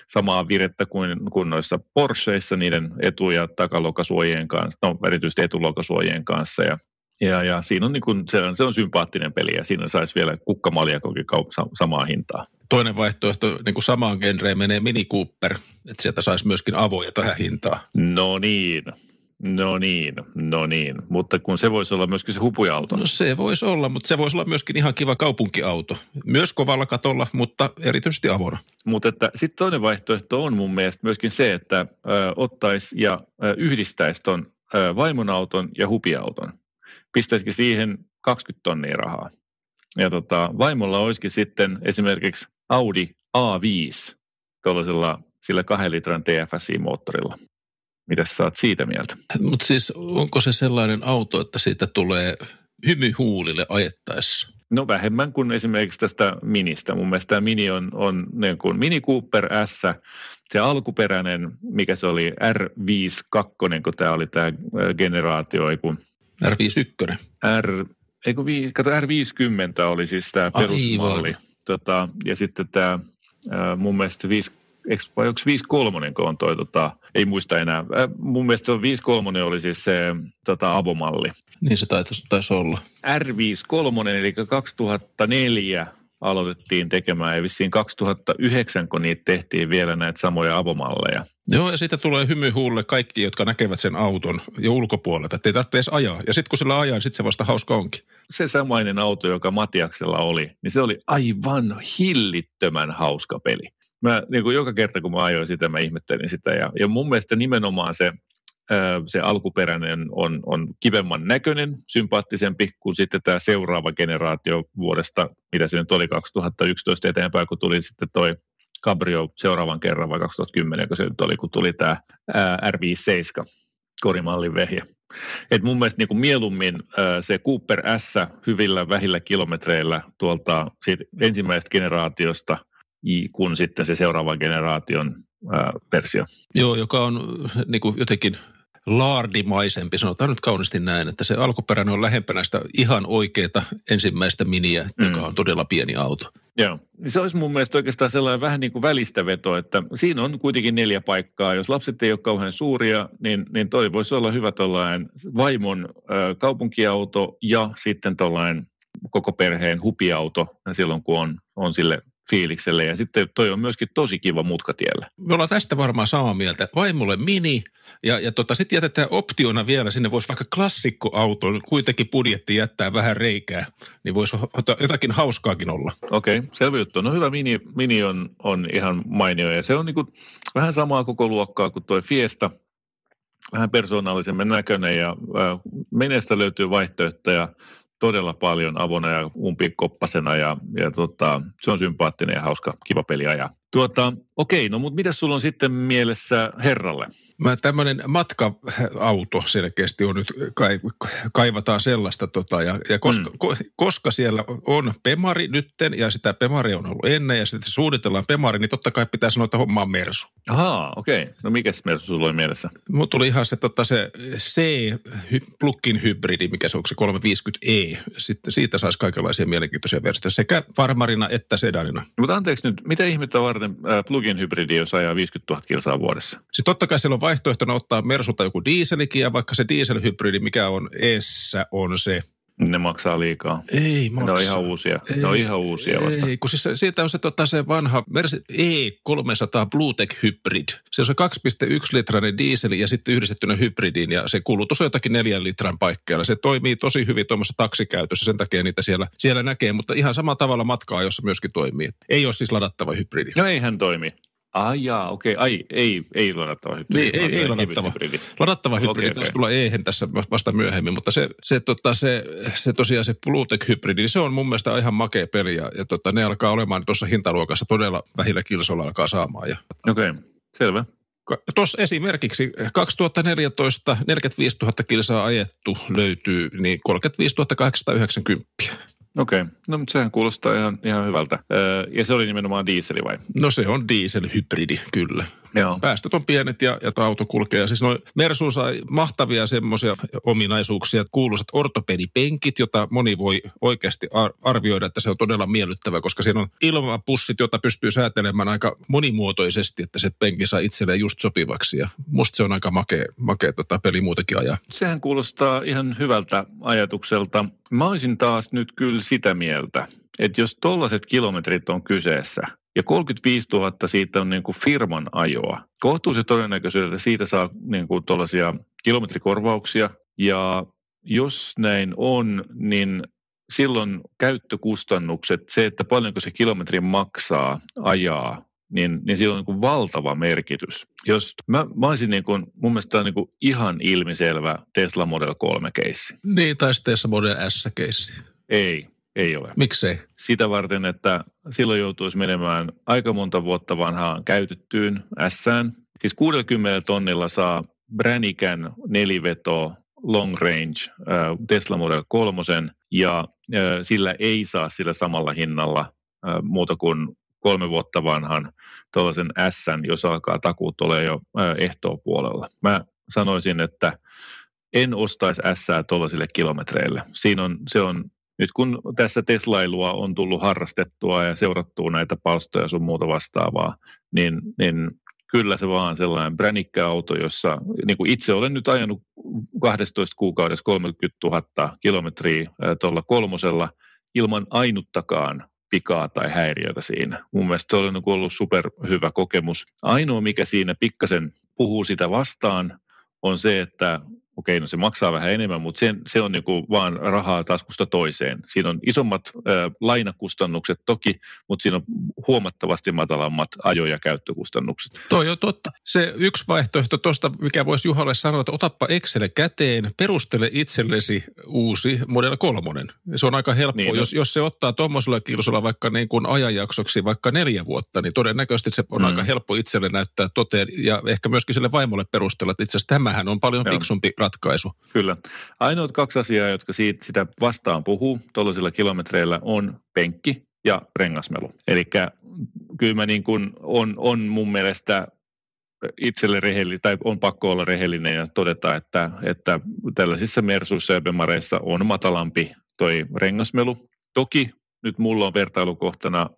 samaa virettä kuin, kuin noissa Porscheissa niiden etu- ja takalokasuojien kanssa, no erityisesti etulokasuojien kanssa ja ja, ja siinä on, niin kuin, se, on, se on sympaattinen peli ja siinä saisi vielä kukkamaljakokin samaa hintaa. Toinen vaihtoehto niin kuin samaan genreen menee Mini Cooper, että sieltä saisi myöskin avoja tähän hintaan. No niin, No niin, no niin. Mutta kun se voisi olla myöskin se hupuja-auto. No se voisi olla, mutta se voisi olla myöskin ihan kiva kaupunkiauto. Myös kovalla katolla, mutta erityisesti avona. Mutta sitten toinen vaihtoehto on mun mielestä myöskin se, että ö, ottaisi ja ö, yhdistäisi ton vaimon auton ja hupiauton. Pistäisikin siihen 20 tonnia rahaa. Ja tota, vaimolla olisikin sitten esimerkiksi Audi A5 tuollaisella sillä kahden litran TFSI-moottorilla. Mitäs sä oot siitä mieltä? Mutta siis onko se sellainen auto, että siitä tulee hymyhuulille ajettaessa? No vähemmän kuin esimerkiksi tästä Ministä. Mun mielestä tämä Mini on, on niin kuin Mini Cooper S, se alkuperäinen, mikä se oli, R52, kun tämä oli tämä generaatio, ei kun R51. R, ei kun, kato, R50 oli siis tämä perusmalli. Tota, ja sitten tämä mun mielestä 5, vai onko 53, kun on toi, tota, ei muista enää. Äh, mun mielestä se on 53 oli siis se tota, avomalli. Niin se taisi, taisi olla. R53, eli 2004 aloitettiin tekemään ja vissiin 2009, kun niitä tehtiin vielä näitä samoja avomalleja. Joo, ja sitten tulee hymyhuulle kaikki, jotka näkevät sen auton jo ulkopuolelta, että ei tarvitse edes ajaa. Ja sitten kun sillä ajaa, niin sitten se vasta hauska onkin. Se samainen auto, joka Matiaksella oli, niin se oli aivan hillittömän hauska peli mä niin kuin joka kerta kun mä ajoin sitä, mä ihmettelin sitä. Ja, ja mun mielestä nimenomaan se, se alkuperäinen on, on kivemman näköinen, sympaattisempi kuin sitten tämä seuraava generaatio vuodesta, mitä se nyt oli 2011 eteenpäin, kun tuli sitten toi Cabrio seuraavan kerran vai 2010, kun se nyt oli, kun tuli tämä R57 korimallin vehje. Et mun mielestä niin kuin mieluummin se Cooper S hyvillä vähillä kilometreillä tuolta siitä ensimmäisestä generaatiosta – kuin sitten se seuraavan generaation ää, versio. Joo, joka on niin kuin jotenkin laardimaisempi, sanotaan nyt kauniisti näin, että se alkuperäinen on lähempänä sitä ihan oikeaa ensimmäistä miniä, mm. joka on todella pieni auto. Joo, niin se olisi mun mielestä oikeastaan sellainen vähän niin kuin välistä veto, että siinä on kuitenkin neljä paikkaa. Jos lapset ei ole kauhean suuria, niin, niin toi voisi olla hyvä tuollainen vaimon ö, kaupunkiauto ja sitten tuollainen koko perheen hupiauto silloin, kun on, on sille fiilikselle. Ja sitten toi on myöskin tosi kiva mutkatiellä. Me ollaan tästä varmaan samaa mieltä. Vaimolle mini ja, ja tota, sitten jätetään optiona vielä, sinne voisi vaikka klassikkoauto, kuitenkin budjetti jättää vähän reikää, niin voisi jotakin hauskaakin olla. Okei, okay, selvä juttu. No hyvä mini, mini on, on ihan mainio ja se on niin kuin vähän samaa koko luokkaa kuin tuo Fiesta, vähän persoonallisemmin näköinen ja äh, menestä löytyy vaihtoehtoja todella paljon avona ja umpikoppasena ja, ja tota, se on sympaattinen ja hauska, kiva peli ajaa. Tuota, okei, no mutta mitä sulla on sitten mielessä herralle? Mä tämmöinen matka-auto selkeästi on nyt, kaivataan sellaista tota, ja, ja koska, mm. ko, koska siellä on Pemari nytten ja sitä Pemari on ollut ennen ja sitten suunnitellaan Pemari, niin totta kai pitää sanoa, että homma on Mersu. Ahaa, okei. Okay. No mikä Mersu sulla oli mielessä? Mulla tuli ihan se, tota, se C plug-in hybridi, mikä se onko se 350e. Sitten siitä saisi kaikenlaisia mielenkiintoisia versioita sekä farmarina että sedanina. Mutta anteeksi nyt, mitä ihmettä varten plug-in hybridi, jos ajaa 50 000 kilsaa vuodessa? Siis totta kai siellä on vaihtoehtona ottaa Mersulta joku dieselikin ja vaikka se dieselhybridi, mikä on eessä, on se ne maksaa liikaa. Ei maksa. Ne on ihan uusia. Ei, ne on ihan uusia vasta. Ei, kun siis siitä on se, tota, se vanha Mercedes E300 Bluetech Hybrid. Se on se 2,1 litrainen dieseli ja sitten yhdistettynä hybridiin ja se kulutus on jotakin neljän litran paikkeilla. Se toimii tosi hyvin tuommoisessa taksikäytössä, sen takia niitä siellä, siellä näkee, mutta ihan samalla tavalla matkaa, jossa myöskin toimii. Ei ole siis ladattava hybridi. No eihän toimi. Ai jaa, okei. Okay. Ai, ei, ei ladattava hybridi. Niin, ei, ei ladattava. Hybridi. Ladattava hybridi okay, okay. tulla eihän tässä vasta myöhemmin, mutta se, se, tota, se, se tosiaan se Bluetech-hybridi, niin se on mun mielestä ihan makea peli ja, ja tota, ne alkaa olemaan tuossa hintaluokassa todella vähillä kilsolla alkaa saamaan. Ja, okei, okay, selvä. Tuossa esimerkiksi 2014 45 000 kilsaa ajettu löytyy, niin 35 890. Okei, okay. no mutta sehän kuulostaa ihan, ihan hyvältä. Öö, ja se oli nimenomaan diiseli vai? No se on dieselhybridi, kyllä. Joo. Päästöt on pienet ja, ja auto kulkee. Ja siis noin Mersu sai mahtavia semmoisia ominaisuuksia, kuuluisat ortopedipenkit, jota moni voi oikeasti arvioida, että se on todella miellyttävä, koska siinä on ilmapussit, jota pystyy säätelemään aika monimuotoisesti, että se penki saa itselleen just sopivaksi. Ja musta se on aika makea, makea tota peli muutenkin ajaa. Sehän kuulostaa ihan hyvältä ajatukselta. Mä olisin taas nyt kyllä sitä mieltä, että jos tollaiset kilometrit on kyseessä, ja 35 000 siitä on niin kuin firman ajoa. Kohtuullisen todennäköisyyttä, että siitä saa niin kuin tuollaisia kilometrikorvauksia. Ja jos näin on, niin silloin käyttökustannukset, se, että paljonko se kilometri maksaa ajaa, niin, niin sillä on niin kuin valtava merkitys. Jos mä, mä olisin niin kuin, mun mielestä tämä on niin kuin ihan ilmiselvä Tesla Model 3 keissi. Niin, tai Tesla Model S keissi. Ei, ei ole. Miksei? Sitä varten, että silloin joutuisi menemään aika monta vuotta vanhaan käytettyyn Sään. Siis 60 tonnilla saa Branikän neliveto long range Tesla Model 3 ja sillä ei saa sillä samalla hinnalla muuta kuin kolme vuotta vanhan tuollaisen S, jos alkaa takuut ole jo ehtoon puolella. Mä sanoisin, että en ostaisi S tuollaisille kilometreille. Siinä on, se on, nyt kun tässä Teslailua on tullut harrastettua ja seurattua näitä palstoja sun muuta vastaavaa, niin, niin kyllä se vaan sellainen bränikkä auto, jossa niin kuin itse olen nyt ajanut 12 kuukaudessa 30 000 kilometriä tuolla kolmosella ilman ainuttakaan vikaa tai häiriötä siinä. Mun mielestä se on niin ollut superhyvä kokemus. Ainoa, mikä siinä pikkasen puhuu sitä vastaan, on se, että okei, no se maksaa vähän enemmän, mutta se, se on niinku vaan rahaa taskusta toiseen. Siinä on isommat ö, lainakustannukset toki, mutta siinä on huomattavasti matalammat ajo- ja käyttökustannukset. Toi on totta. Se yksi vaihtoehto tuosta, mikä voisi Juhalle sanoa, että otappa Excel käteen, perustele itsellesi uusi Model 3. Se on aika helppo. Niin, no. jos, jos se ottaa tuommoisella kilsolla vaikka niin kuin ajanjaksoksi vaikka neljä vuotta, niin todennäköisesti se on mm. aika helppo itselle näyttää toteen ja ehkä myöskin sille vaimolle perustella, että itse asiassa tämähän on paljon Joo. fiksumpi ratkaisu. Kyllä. Ainoat kaksi asiaa, jotka siitä, sitä vastaan puhuu tuollaisilla kilometreillä on penkki ja rengasmelu. Eli kyllä mä niin kuin on, on mun mielestä itselle rehellinen, tai on pakko olla rehellinen ja todeta, että, että tällaisissa Mersuissa ja Bemareissa on matalampi toi rengasmelu. Toki nyt mulla on vertailukohtana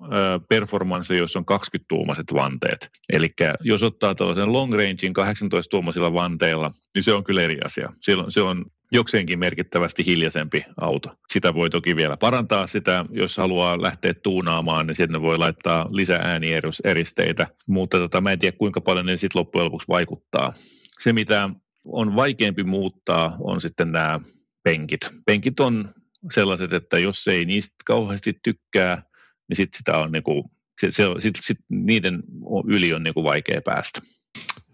performance, jossa on 20-tuumaiset vanteet. Eli jos ottaa tällaisen long rangein 18-tuumaisilla vanteilla, niin se on kyllä eri asia. Silloin se on jokseenkin merkittävästi hiljaisempi auto. Sitä voi toki vielä parantaa sitä, jos haluaa lähteä tuunaamaan, niin sinne voi laittaa lisää äänieristeitä, mutta tota, mä en tiedä kuinka paljon ne sitten loppujen lopuksi vaikuttaa. Se, mitä on vaikeampi muuttaa, on sitten nämä penkit. Penkit on sellaiset, että jos ei niistä kauheasti tykkää, niin sit sitä on niinku, se, se, sit, sit niiden yli on niinku vaikea päästä.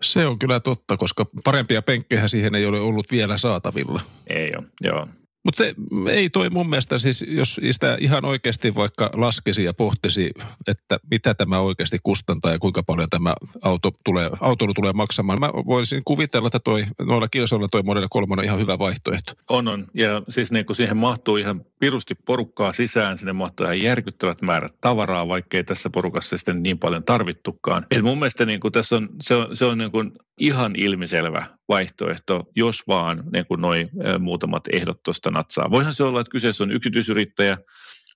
Se on kyllä totta, koska parempia penkkejä siihen ei ole ollut vielä saatavilla. Ei ole, joo. Mutta ei toi mun mielestä siis, jos sitä ihan oikeasti vaikka laskesi ja pohtisi, että mitä tämä oikeasti kustantaa ja kuinka paljon tämä auto tulee, autoilu tulee maksamaan. Mä voisin kuvitella, että toi, noilla kilsoilla toi Model 3 on ihan hyvä vaihtoehto. On, on. Ja siis niin kun siihen mahtuu ihan pirusti porukkaa sisään, sinne mahtuu ihan järkyttävät määrät tavaraa, vaikkei tässä porukassa sitten niin paljon tarvittukaan. Et mun mielestä niin tässä on, se on, se on niin kuin ihan ilmiselvä vaihtoehto, jos vaan niin kuin noi muutamat ehdot tuosta natsaa. Voihan se olla, että kyseessä on yksityisyrittäjä,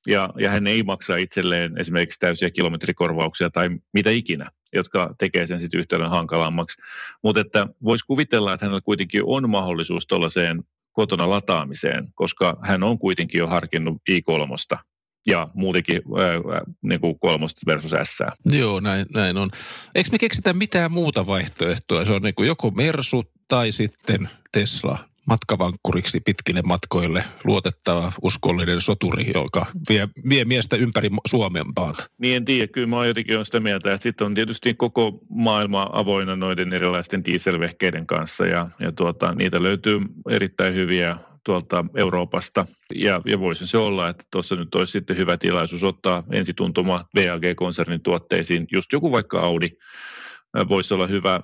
ja, ja hän ei maksa itselleen esimerkiksi täysiä kilometrikorvauksia tai mitä ikinä, jotka tekee sen sitten yhtälön hankalammaksi. Mutta että voisi kuvitella, että hänellä kuitenkin on mahdollisuus tuollaiseen kotona lataamiseen, koska hän on kuitenkin jo harkinnut i3 ja muutenkin ää, niin kuin kolmosta versus S. Joo, näin, näin on. Eikö me keksitä mitään muuta vaihtoehtoa? Se on niin kuin joko Mersu tai sitten Tesla matkavankkuriksi pitkille matkoille luotettava uskollinen soturi, joka vie, vie miestä ympäri Suomen maata. Niin en tiedä, kyllä mä jotenkin olen sitä mieltä, että sitten on tietysti koko maailma avoinna noiden erilaisten dieselvehkeiden kanssa ja, ja tuota, niitä löytyy erittäin hyviä tuolta Euroopasta. Ja, ja voisi se olla, että tuossa nyt olisi sitten hyvä tilaisuus ottaa ensituntuma VAG-konsernin tuotteisiin, just joku vaikka Audi, voisi olla hyvä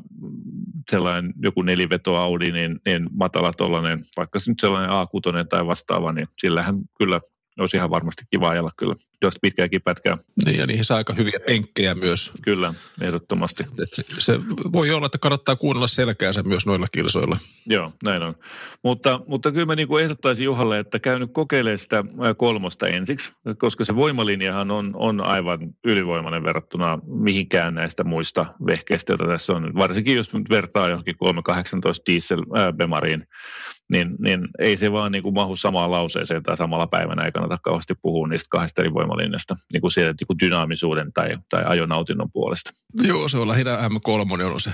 sellainen joku neliveto Audi, niin, niin matala tuollainen, vaikka se nyt sellainen A6 tai vastaava, niin sillähän kyllä olisi ihan varmasti kiva ajella kyllä, jos pitkääkin pätkää. Niin, ja niihin saa aika hyviä penkkejä myös. Kyllä, ehdottomasti. Et se, se voi olla, että kannattaa kuunnella selkäänsä myös noilla kilsoilla. Joo, näin on. Mutta, mutta kyllä mä niin kuin ehdottaisin Juhalle, että käy nyt kokeilemaan sitä kolmosta ensiksi, koska se voimalinjahan on, on aivan ylivoimainen verrattuna mihinkään näistä muista vehkeistä, joita tässä on. Varsinkin jos nyt vertaa johonkin 318 diesel-bemariin, niin, niin ei se vaan niin kuin mahu samaan lauseeseen tai samalla päivänä, ei kannata kauheasti puhua niistä kahdesta eri voimalinjasta, niin kuin siellä niin kuin dynaamisuuden tai, tai ajonautinnon puolesta. Joo, se on lähinnä M3 on se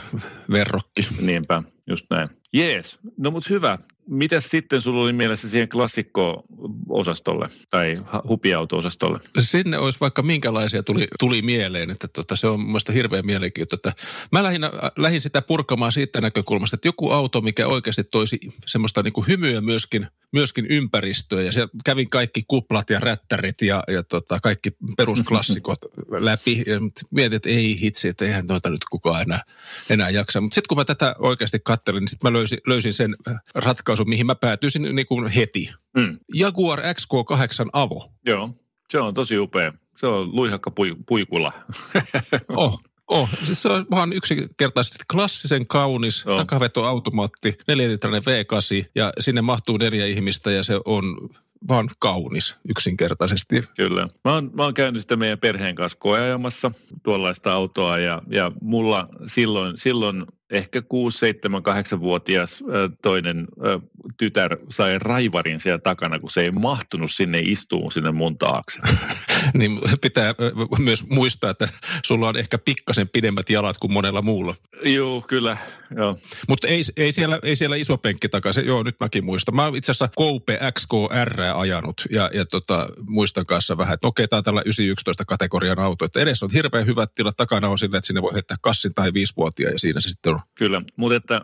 verrokki. Niinpä, just näin. Jees, no mutta hyvä. Mitäs sitten sulla oli mielessä siihen klassikko-osastolle tai hupiauto-osastolle? Sinne olisi vaikka minkälaisia tuli, tuli mieleen, että tota, se on mielestäni hirveän mielenkiintoista. Mä lähdin, lähdin sitä purkamaan siitä näkökulmasta, että joku auto, mikä oikeasti toisi semmoista niin kuin hymyä myöskin, myöskin ympäristöä ja siellä kävin kaikki kuplat ja rättärit ja, ja tota, kaikki perusklassikot läpi ja mietin, että ei hitsi, että eihän noita nyt kukaan enää, enää jaksa. Mutta sitten kun mä tätä oikeasti kattelin, niin sitten mä löysin, löysin sen ratkaisun, mihin mä päätyisin niin kuin heti. Mm. Jaguar XK8 Avo. Joo, se on tosi upea. Se on luihakka pui, puikulla. oh, Oh, siis se on vaan yksinkertaisesti klassisen kaunis oh. takavetoautomaatti, 4 V8 ja sinne mahtuu neljä ihmistä ja se on vaan kaunis yksinkertaisesti. Kyllä. Mä oon, mä oon käynyt sitä meidän perheen kanssa koeajamassa tuollaista autoa ja, ja mulla silloin, silloin ehkä 6, 7, 8-vuotias toinen tytär sai raivarin siellä takana, kun se ei mahtunut sinne istuun sinne mun taakse. niin pitää myös muistaa, että sulla on ehkä pikkasen pidemmät jalat kuin monella muulla. Joo, kyllä. Mutta ei, ei, siellä, ei siellä iso penkki takaisin. Joo, nyt mäkin muistan. Mä oon itse asiassa Koupe XKR ajanut ja, ja tota, muistan kanssa vähän, että okei, tämä on tällä 911 kategorian auto. Että edes on hirveän hyvät tilat, takana on sille, että sinne voi heittää kassin tai viisivuotia ja siinä se sitten on. Kyllä, mutta että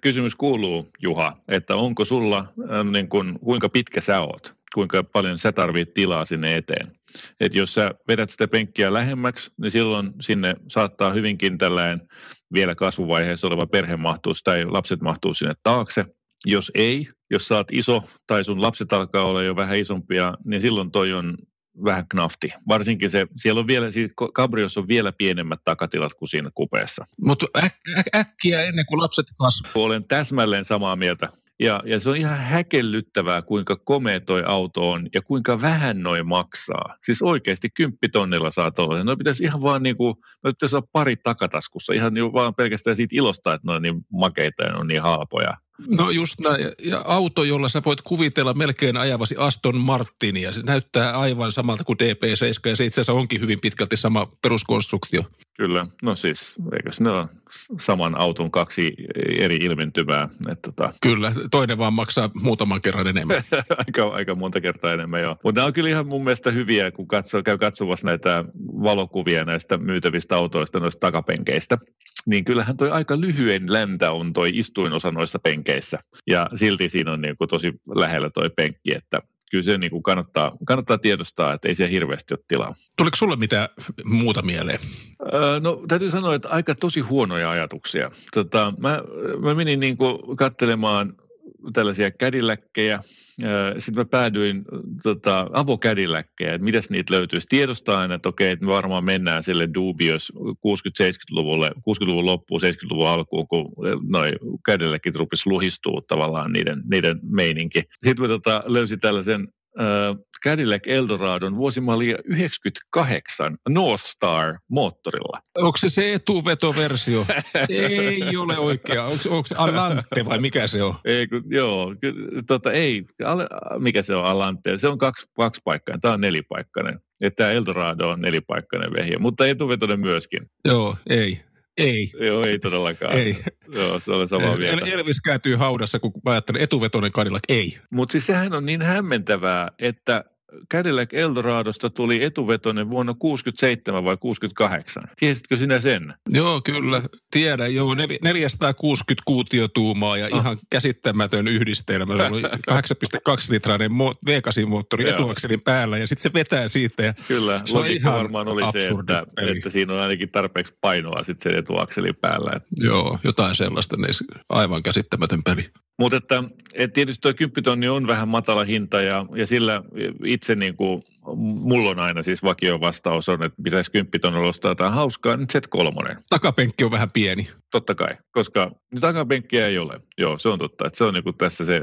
kysymys kuuluu, Juha, että onko sulla, niin kun, kuinka pitkä sä oot? Kuinka paljon sä tarvit tilaa sinne eteen? Et jos sä vedät sitä penkkiä lähemmäksi, niin silloin sinne saattaa hyvinkin tällainen vielä kasvuvaiheessa oleva perhe mahtuu tai lapset mahtuu sinne taakse. Jos ei, jos sä oot iso tai sun lapset alkaa olla jo vähän isompia, niin silloin toi on vähän knafti. Varsinkin se, siellä on vielä, siis Cabriossa on vielä pienemmät takatilat kuin siinä kupeessa. Mutta äk- äk- äkkiä ennen kuin lapset kasvavat. Olen täsmälleen samaa mieltä. Ja, ja se on ihan häkellyttävää, kuinka komea toi auto on ja kuinka vähän noin maksaa. Siis oikeasti kymppitonnilla saa olla. No pitäisi ihan vaan niin kuin, no pitäisi olla pari takataskussa. Ihan niin vaan pelkästään siitä ilosta, että ne on niin makeita ja ne on niin halpoja. No just näin. Ja auto, jolla sä voit kuvitella melkein ajavasi Aston Martinia. Se näyttää aivan samalta kuin DP7 ja se itse asiassa onkin hyvin pitkälti sama peruskonstruktio. Kyllä, no siis eikö ne ole saman auton kaksi eri ilmentymää? Että tota... Kyllä, toinen vaan maksaa muutaman kerran enemmän. aika, aika monta kertaa enemmän, joo. Mutta nämä on kyllä ihan mun mielestä hyviä, kun katsoo, käy katsomassa näitä valokuvia näistä myytävistä autoista, noista takapenkeistä. Niin kyllähän toi aika lyhyen läntä on toi istuinosa noissa penkeissä. Ja silti siinä on niin kuin tosi lähellä toi penkki, että kyllä se niin kuin kannattaa, kannattaa tiedostaa, että ei siellä hirveästi ole tilaa. Tuliko sulle mitään muuta mieleen? Öö, no täytyy sanoa, että aika tosi huonoja ajatuksia. Tota, mä, mä menin niin kuin katselemaan tällaisia kädilläkkejä. Sitten mä päädyin tota, avokädilläkkejä, että mitäs niitä löytyisi. Tiedostaa että okei, että me varmaan mennään sille dubious 60-70-luvulle, 60-luvun loppuun, 70-luvun alkuun, kun noin kädilläkit rupesi luhistuu tavallaan niiden, niiden meininki. Sitten mä tota, löysin tällaisen Cadillac Eldoradon vuosimallia 98 North Star moottorilla. Onko se se etuvetoversio? ei ole oikea. Onko, onko se Alante vai mikä se on? Ei, kun, joo, tota, ei. Mikä se on Alante? Se on kaksi, kaksi paikkaa. Tämä on nelipaikkainen. Ja tämä Eldorado on nelipaikkainen vehje, mutta etuvetoinen myöskin. Joo, ei. Ei. Joo, ei todellakaan. Ei. Joo, se on samaa mieltä. Elvis kääntyy haudassa, kun mä ajattelen etuvetoinen Cadillac. Ei. Mutta siis sehän on niin hämmentävää, että Cadillac Eldoradosta tuli etuvetoinen vuonna 67 vai 68. Tiesitkö sinä sen? Joo, kyllä. Tiedän. Joo, 460 kuutiotuumaa ja oh. ihan käsittämätön yhdistelmä. Se oli 8,2-litrainen V8-moottori etuakselin päällä ja sitten se vetää siitä. Ja kyllä, se logiikka varmaan oli se, että, että, siinä on ainakin tarpeeksi painoa sitten sen etuakselin päällä. Joo, jotain sellaista. Niin aivan käsittämätön peli. Mutta että, että tietysti tuo kymppitonni on vähän matala hinta ja, ja sillä itse niin kuin, mulla on aina siis vakio vastaus on, että pitäisi kymppitonnilla ostaa jotain hauskaa, niin Z3. Takapenkki on vähän pieni. Totta kai, koska takapenkkiä ei ole. Joo, se on totta, että se on niin kuin tässä se ää,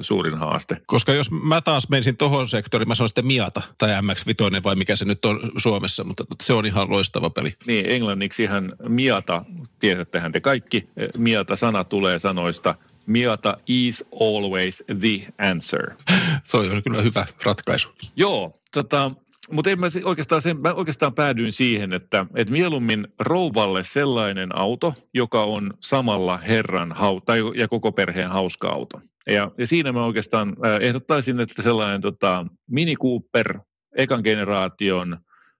suurin haaste. Koska jos mä taas menisin tohon sektoriin, mä sanon sitten Miata tai MX-Vitoinen vai mikä se nyt on Suomessa, mutta se on ihan loistava peli. Niin, englanniksi ihan Miata, tiedättehän te kaikki, Miata-sana tulee sanoista – Miata is always the answer. Se on kyllä hyvä ratkaisu. Joo, tota, mutta en mä oikeastaan, sen, mä oikeastaan päädyin siihen, että, että mieluummin rouvalle sellainen auto, joka on samalla herran hau, tai, ja koko perheen hauska auto. Ja, ja siinä mä oikeastaan ehdottaisin, että sellainen tota, Mini Cooper, ekan generaation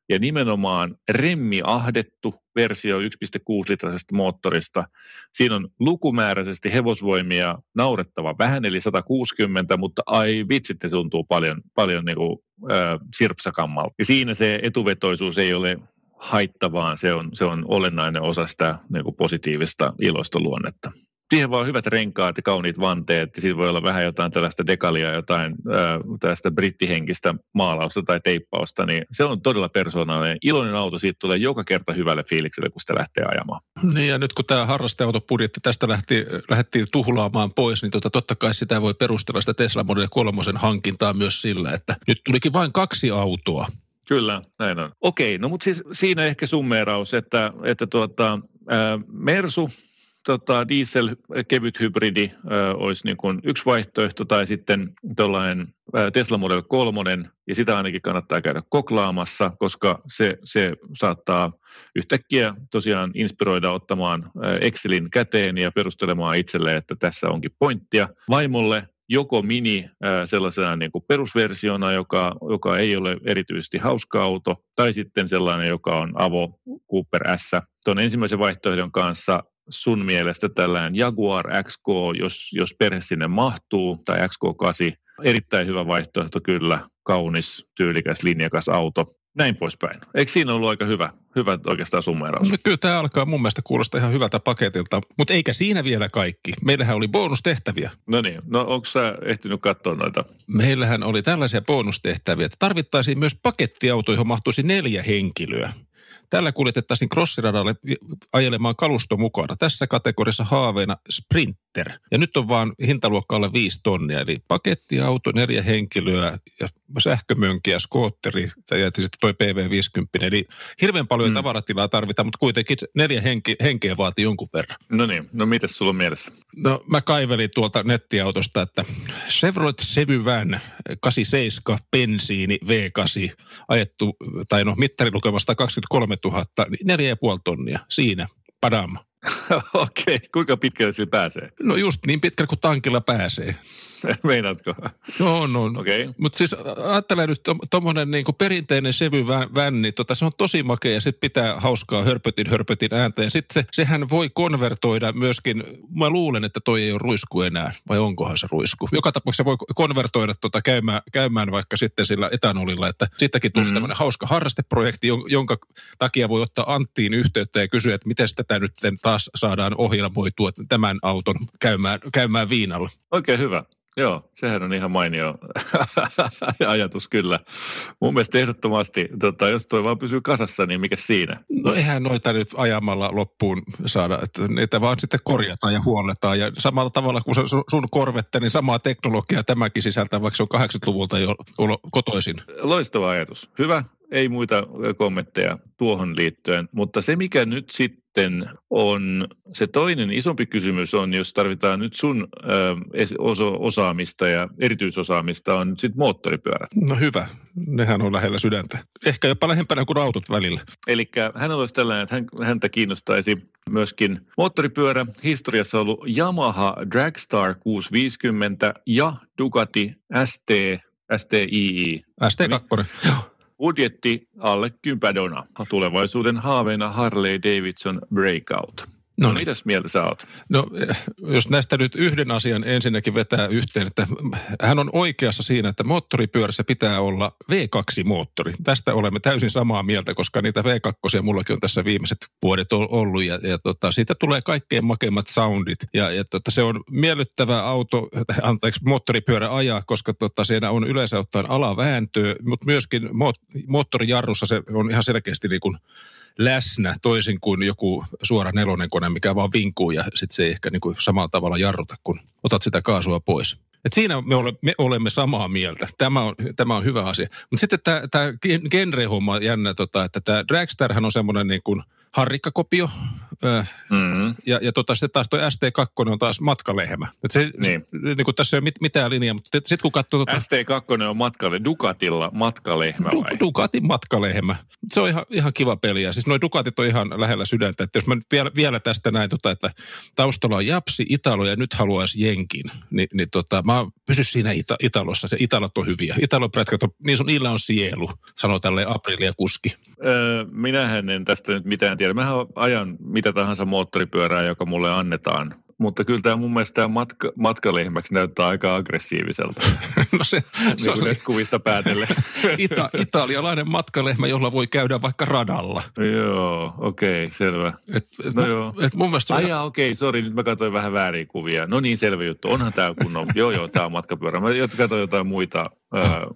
ja nimenomaan remmi ahdettu versio 1.6-litrasesta moottorista. Siinä on lukumääräisesti hevosvoimia naurettava vähän, eli 160, mutta ai vitsit, se tuntuu paljon, paljon niin kuin, äh, sirpsakammalta. Ja siinä se etuvetoisuus ei ole haittavaa, se on, se on olennainen osa sitä niin kuin positiivista iloista luonnetta siihen vaan hyvät renkaat ja kauniit vanteet. Ja siinä voi olla vähän jotain tällaista dekalia, jotain ää, tällaista brittihenkistä maalausta tai teippausta. Niin se on todella persoonallinen. Iloinen auto, siitä tulee joka kerta hyvälle fiilikselle, kun sitä lähtee ajamaan. Niin ja nyt kun tämä harrasteautopudjetti tästä lähti, lähdettiin tuhlaamaan pois, niin tota, totta kai sitä voi perustella sitä Tesla Model 3 hankintaa myös sillä, että nyt tulikin vain kaksi autoa. Kyllä, näin on. Okei, no mutta siis siinä ehkä summeeraus, että, että tuota, ää, Mersu tota, diesel-kevyt hybridi ö, olisi niin kuin yksi vaihtoehto, tai sitten tuollainen Tesla Model 3, ja sitä ainakin kannattaa käydä koklaamassa, koska se, se saattaa yhtäkkiä tosiaan inspiroida ottamaan Excelin käteen ja perustelemaan itselle, että tässä onkin pointtia. Vaimolle joko mini sellaisena niin kuin perusversiona, joka, joka ei ole erityisesti hauska auto, tai sitten sellainen, joka on Avo Cooper S. Tuon ensimmäisen vaihtoehdon kanssa sun mielestä tällainen Jaguar XK, jos, jos perhe sinne mahtuu, tai XK8, erittäin hyvä vaihtoehto kyllä, kaunis, tyylikäs, linjakas auto, näin poispäin. Eikö siinä ollut aika hyvä, hyvä oikeastaan summeeraus? No, kyllä tämä alkaa mun mielestä kuulostaa ihan hyvältä paketilta, mutta eikä siinä vielä kaikki. Meillähän oli bonustehtäviä. No niin, no onko sä ehtinyt katsoa noita? Meillähän oli tällaisia bonustehtäviä, että tarvittaisiin myös pakettiauto, johon mahtuisi neljä henkilöä. Tällä kuljetettaisiin crossiradalle ajelemaan kalusto mukana. Tässä kategoriassa haaveena Sprinter. Ja nyt on vaan hintaluokka alle 5 tonnia. Eli pakettiauto, neljä henkilöä ja sähkömönki ja skootteri ja sitten toi PV50. Eli hirveän paljon mm. tavaratilaa tarvitaan, mutta kuitenkin neljä henki, henkeä vaatii jonkun verran. No niin, no mitäs sulla on mielessä? No mä kaivelin tuolta nettiautosta, että Chevrolet Chevy Van 87 bensiini V8 ajettu, tai no mittarilukemasta 23 000, niin 4,5 tonnia siinä, padam. Okei, okay. kuinka pitkälle sillä pääsee? No just niin pitkälle kuin tankilla pääsee. Meinaatko? No, no. Okay. Mutta siis ajattelen nyt tuommoinen niinku perinteinen vänni, tota, se on tosi makea ja sitten pitää hauskaa hörpötin hörpötin ääntä. Ja sitten se, sehän voi konvertoida myöskin, mä luulen, että toi ei ole ruisku enää, vai onkohan se ruisku? Joka tapauksessa voi konvertoida tota käymään, käymään vaikka sitten sillä etanolilla, että sittenkin tuli mm-hmm. tämmöinen hauska harrasteprojekti, jonka takia voi ottaa Anttiin yhteyttä ja kysyä, että miten tätä nyt taas saadaan ohjelmoitua tämän auton käymään, käymään viinalla. Oikein hyvä. Joo, sehän on ihan mainio ajatus kyllä. Mun mielestä ehdottomasti, tota, jos toi vaan pysyy kasassa, niin mikä siinä? No eihän noita nyt ajamalla loppuun saada, että niitä vaan sitten korjataan ja huolletaan. Ja samalla tavalla kuin sun korvette, niin samaa teknologiaa tämäkin sisältää, vaikka se on 80-luvulta jo kotoisin. Loistava ajatus. Hyvä, ei muita kommentteja tuohon liittyen, mutta se mikä nyt sitten on, se toinen isompi kysymys on, jos tarvitaan nyt sun ö, osaamista ja erityisosaamista, on nyt sitten moottoripyörät. No hyvä, nehän on lähellä sydäntä. Ehkä jopa lähempänä kuin autot välillä. Eli hänellä olisi tällainen, että hän, häntä kiinnostaisi myöskin moottoripyörä. Historiassa on ollut Yamaha Dragstar 650 ja Ducati ST, STII. ST2, joo. Budjetti alle kympädona. Tulevaisuuden haaveena Harley Davidson Breakout. No, no niin. mitäs mieltä sä oot? No jos näistä nyt yhden asian ensinnäkin vetää yhteen, että hän on oikeassa siinä, että moottoripyörässä pitää olla V2-moottori. Tästä olemme täysin samaa mieltä, koska niitä V2 mullakin on tässä viimeiset vuodet ollut ja, ja tota, siitä tulee kaikkein makeimmat soundit. Ja, ja tota, se on miellyttävä auto, anteeksi, moottoripyörä ajaa, koska tota, siinä on yleensä ottaen alavääntöä, mutta myöskin moottorijarrussa se on ihan selkeästi niin kuin läsnä toisin kuin joku suora nelonen kone, mikä vaan vinkuu ja sitten se ei ehkä niin kuin samalla tavalla jarruta, kun otat sitä kaasua pois. Et siinä me, ole, me olemme samaa mieltä. Tämä on, tämä on hyvä asia. Mutta sitten tämä, genre-homma jännä, tota, että tämä Dragstarhan on semmoinen niin kuin harrikkakopio, Mm-hmm. Ja, ja tota, sitten taas tuo ST2 on taas matkalehmä. Et se, niin. se, niin kuin tässä ei ole mit, mitään linjaa, mutta sitten kun katsoo... Tota, ST2 on matkalle, Ducatilla matkalehmä du, vai? Ducatin matkalehmä. Se on ihan, ihan kiva peli. Ja siis nuo Ducatit on ihan lähellä sydäntä. Että jos mä nyt vielä, vielä tästä näin, tota, että taustalla on Japsi, Italo ja nyt haluaisi Jenkin, niin, niin tota, mä pysy siinä Ita, Italossa. Se Italot on hyviä. Italon prätkät on, niin sun, niillä on sielu, sanoo tälle Aprilia kuski. Öö, minähän en tästä nyt mitään tiedä. Mähän ajan mitä tahansa moottoripyörää, joka mulle annetaan. Mutta kyllä tämä mun mielestä tämä matka, matkalehmäksi näyttää aika aggressiiviselta. no se, niin se on kuvista päätelle. Ita, italialainen matkalehmä, jolla voi käydä vaikka radalla. Joo, okei, okay, selvä. Et, et no mu, joo. Et mun mielestä Ai on... okei, okay, sori, nyt mä katsoin vähän väärin kuvia. No niin, selvä juttu. Onhan tämä kunnon, joo joo, tämä on matkapyörä. Mä katsoin jotain muita, ää,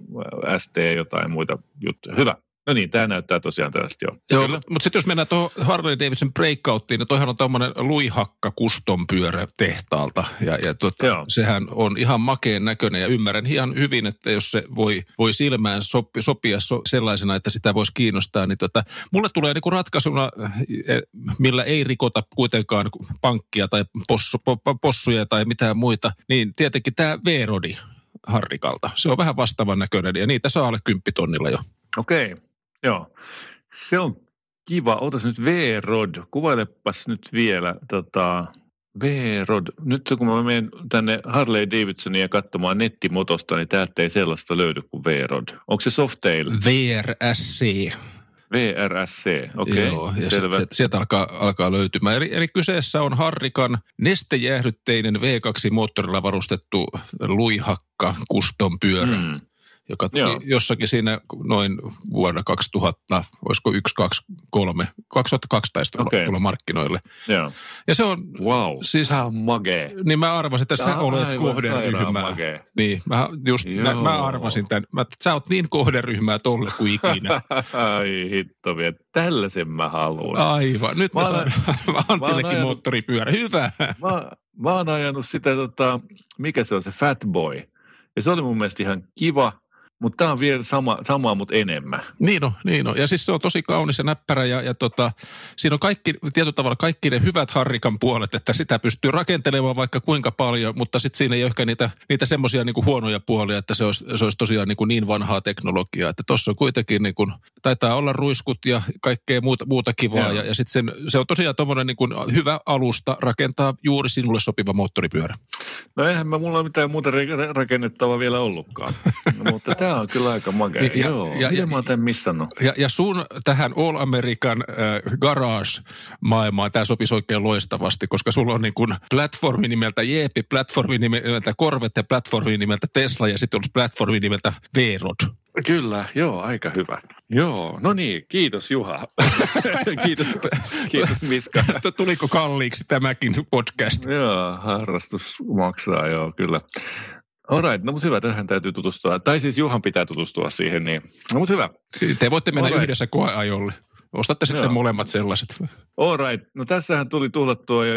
ST, jotain muita juttuja. Hyvä. No niin, tämä näyttää tosiaan tällaista jo. Joo, mutta sitten jos mennään tuohon Harley Davidson Breakouttiin, niin toihan on tuommoinen luihakka kuston pyörä tehtaalta. Ja, ja tuota, sehän on ihan makeen näköinen ja ymmärrän ihan hyvin, että jos se voi, voi silmään sopi, sopia so, sellaisena, että sitä voisi kiinnostaa, niin tota, mulle tulee niinku ratkaisuna, e, millä ei rikota kuitenkaan pankkia tai possu, possuja tai mitään muita, niin tietenkin tämä V-rodi Harrikalta. Se on vähän vastaavan näköinen ja niitä saa alle kymppitonnilla jo. Okei. Okay. Joo, se on kiva. Otas nyt V-Rod. Kuvailepas nyt vielä tota, V-Rod. Nyt kun mä menen tänne Harley Davidsonia katsomaan nettimotosta, niin täältä ei sellaista löydy kuin V-Rod. Onko se Softail? VRSC. VRSC, okei. Okay, Joo, ja selvä. Sit, sieltä alkaa, alkaa löytymään. Eli, eli kyseessä on Harrikan nestejäähdytteinen V2-moottorilla varustettu luihakka kuston pyörä. Hmm joka tuli Joo. jossakin siinä noin vuonna 2000, olisiko 1, 2, 3, 2002 taisi tulla, okay. tulla markkinoille. Joo. Ja se on... Wow, siis, tämä on magee. Niin mä arvasin, että sä olet kohderyhmää. Niin, mä, just, nä, mä arvasin tämän. Mä, että sä oot niin kohderyhmää tolle kuin ikinä. Ai hitto vielä, tällaisen mä haluan. Aivan, nyt mä, mä saan Antillekin moottoripyörä. Hyvä. Mä, mä oon ajanut sitä, tota, mikä se on se Fat Boy. Ja se oli mun mielestä ihan kiva mutta tämä on vielä sama, samaa, mutta enemmän. Niin on, niin on. Ja siis se on tosi kaunis ja näppärä ja, ja tota, siinä on kaikki, tietyllä tavalla kaikki ne hyvät harrikan puolet, että sitä pystyy rakentelemaan vaikka kuinka paljon, mutta sitten siinä ei ole ehkä niitä, niitä semmoisia niin huonoja puolia, että se olisi, se olisi tosiaan niin, kuin niin vanhaa teknologiaa. Että tuossa on kuitenkin niin kuin, taitaa olla ruiskut ja kaikkea muuta, muuta kivaa. Ja, ja sitten se on tosiaan tuommoinen niin kuin hyvä alusta rakentaa juuri sinulle sopiva moottoripyörä. No eihän mä mulla mitään muuta rakennettavaa vielä ollutkaan, mutta tämä on kyllä aika makea, ja, joo. Ja, ja, mä oon missannut? Ja, ja sun tähän All American äh, Garage-maailmaan tämä sopisi oikein loistavasti, koska sulla on niin kuin platformi nimeltä Jeepi, platformi nimeltä Corvette, platformi nimeltä Tesla ja sitten olisi platformi nimeltä V-Rod. Kyllä, joo, aika hyvä. Joo, no niin, kiitos Juha. kiitos, kiitos Miska. Tuliko kalliiksi tämäkin podcast? Joo, harrastus maksaa, joo, kyllä. Alright, no mutta hyvä, tähän täytyy tutustua. Tai siis Juhan pitää tutustua siihen, niin no mutta hyvä. Te voitte mennä Alright. yhdessä koeajolle. Ostatte sitten Joo. molemmat sellaiset. Alright, no tässähän tuli tuhlattua jo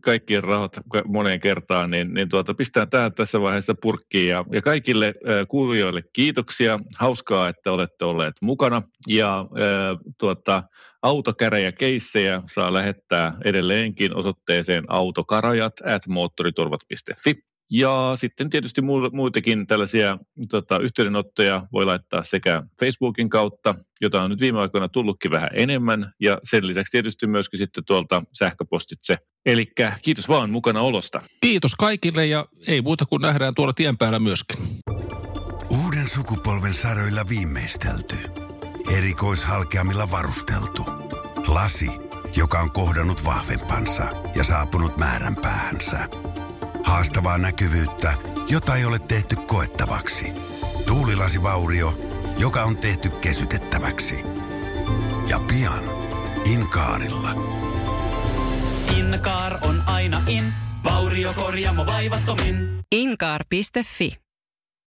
kaikkien rahat moneen kertaan, niin, niin tuota, pistää tämä tässä vaiheessa purkkiin. Ja, ja kaikille äh, kuulijoille kiitoksia. Hauskaa, että olette olleet mukana. Ja äh, tuota, autokäräjä keissejä saa lähettää edelleenkin osoitteeseen autokarajat at moottoriturvat.fi. Ja sitten tietysti muitakin tällaisia tota, yhteydenottoja voi laittaa sekä Facebookin kautta, jota on nyt viime aikoina tullutkin vähän enemmän, ja sen lisäksi tietysti myöskin sitten tuolta sähköpostitse. Eli kiitos vaan mukana olosta. Kiitos kaikille ja ei muuta kuin nähdään tuolla tien päällä myöskin. Uuden sukupolven saroilla viimeistelty. Erikoishalkeamilla varusteltu. Lasi, joka on kohdannut vahvempansa ja saapunut määränpäänsä. Haastavaa näkyvyyttä, jota ei ole tehty koettavaksi. Tuulilasivaurio, joka on tehty kesytettäväksi. Ja pian Inkaarilla. Inkaar on aina in, vauriokorjaamo vaivattomin. Inkaar.fi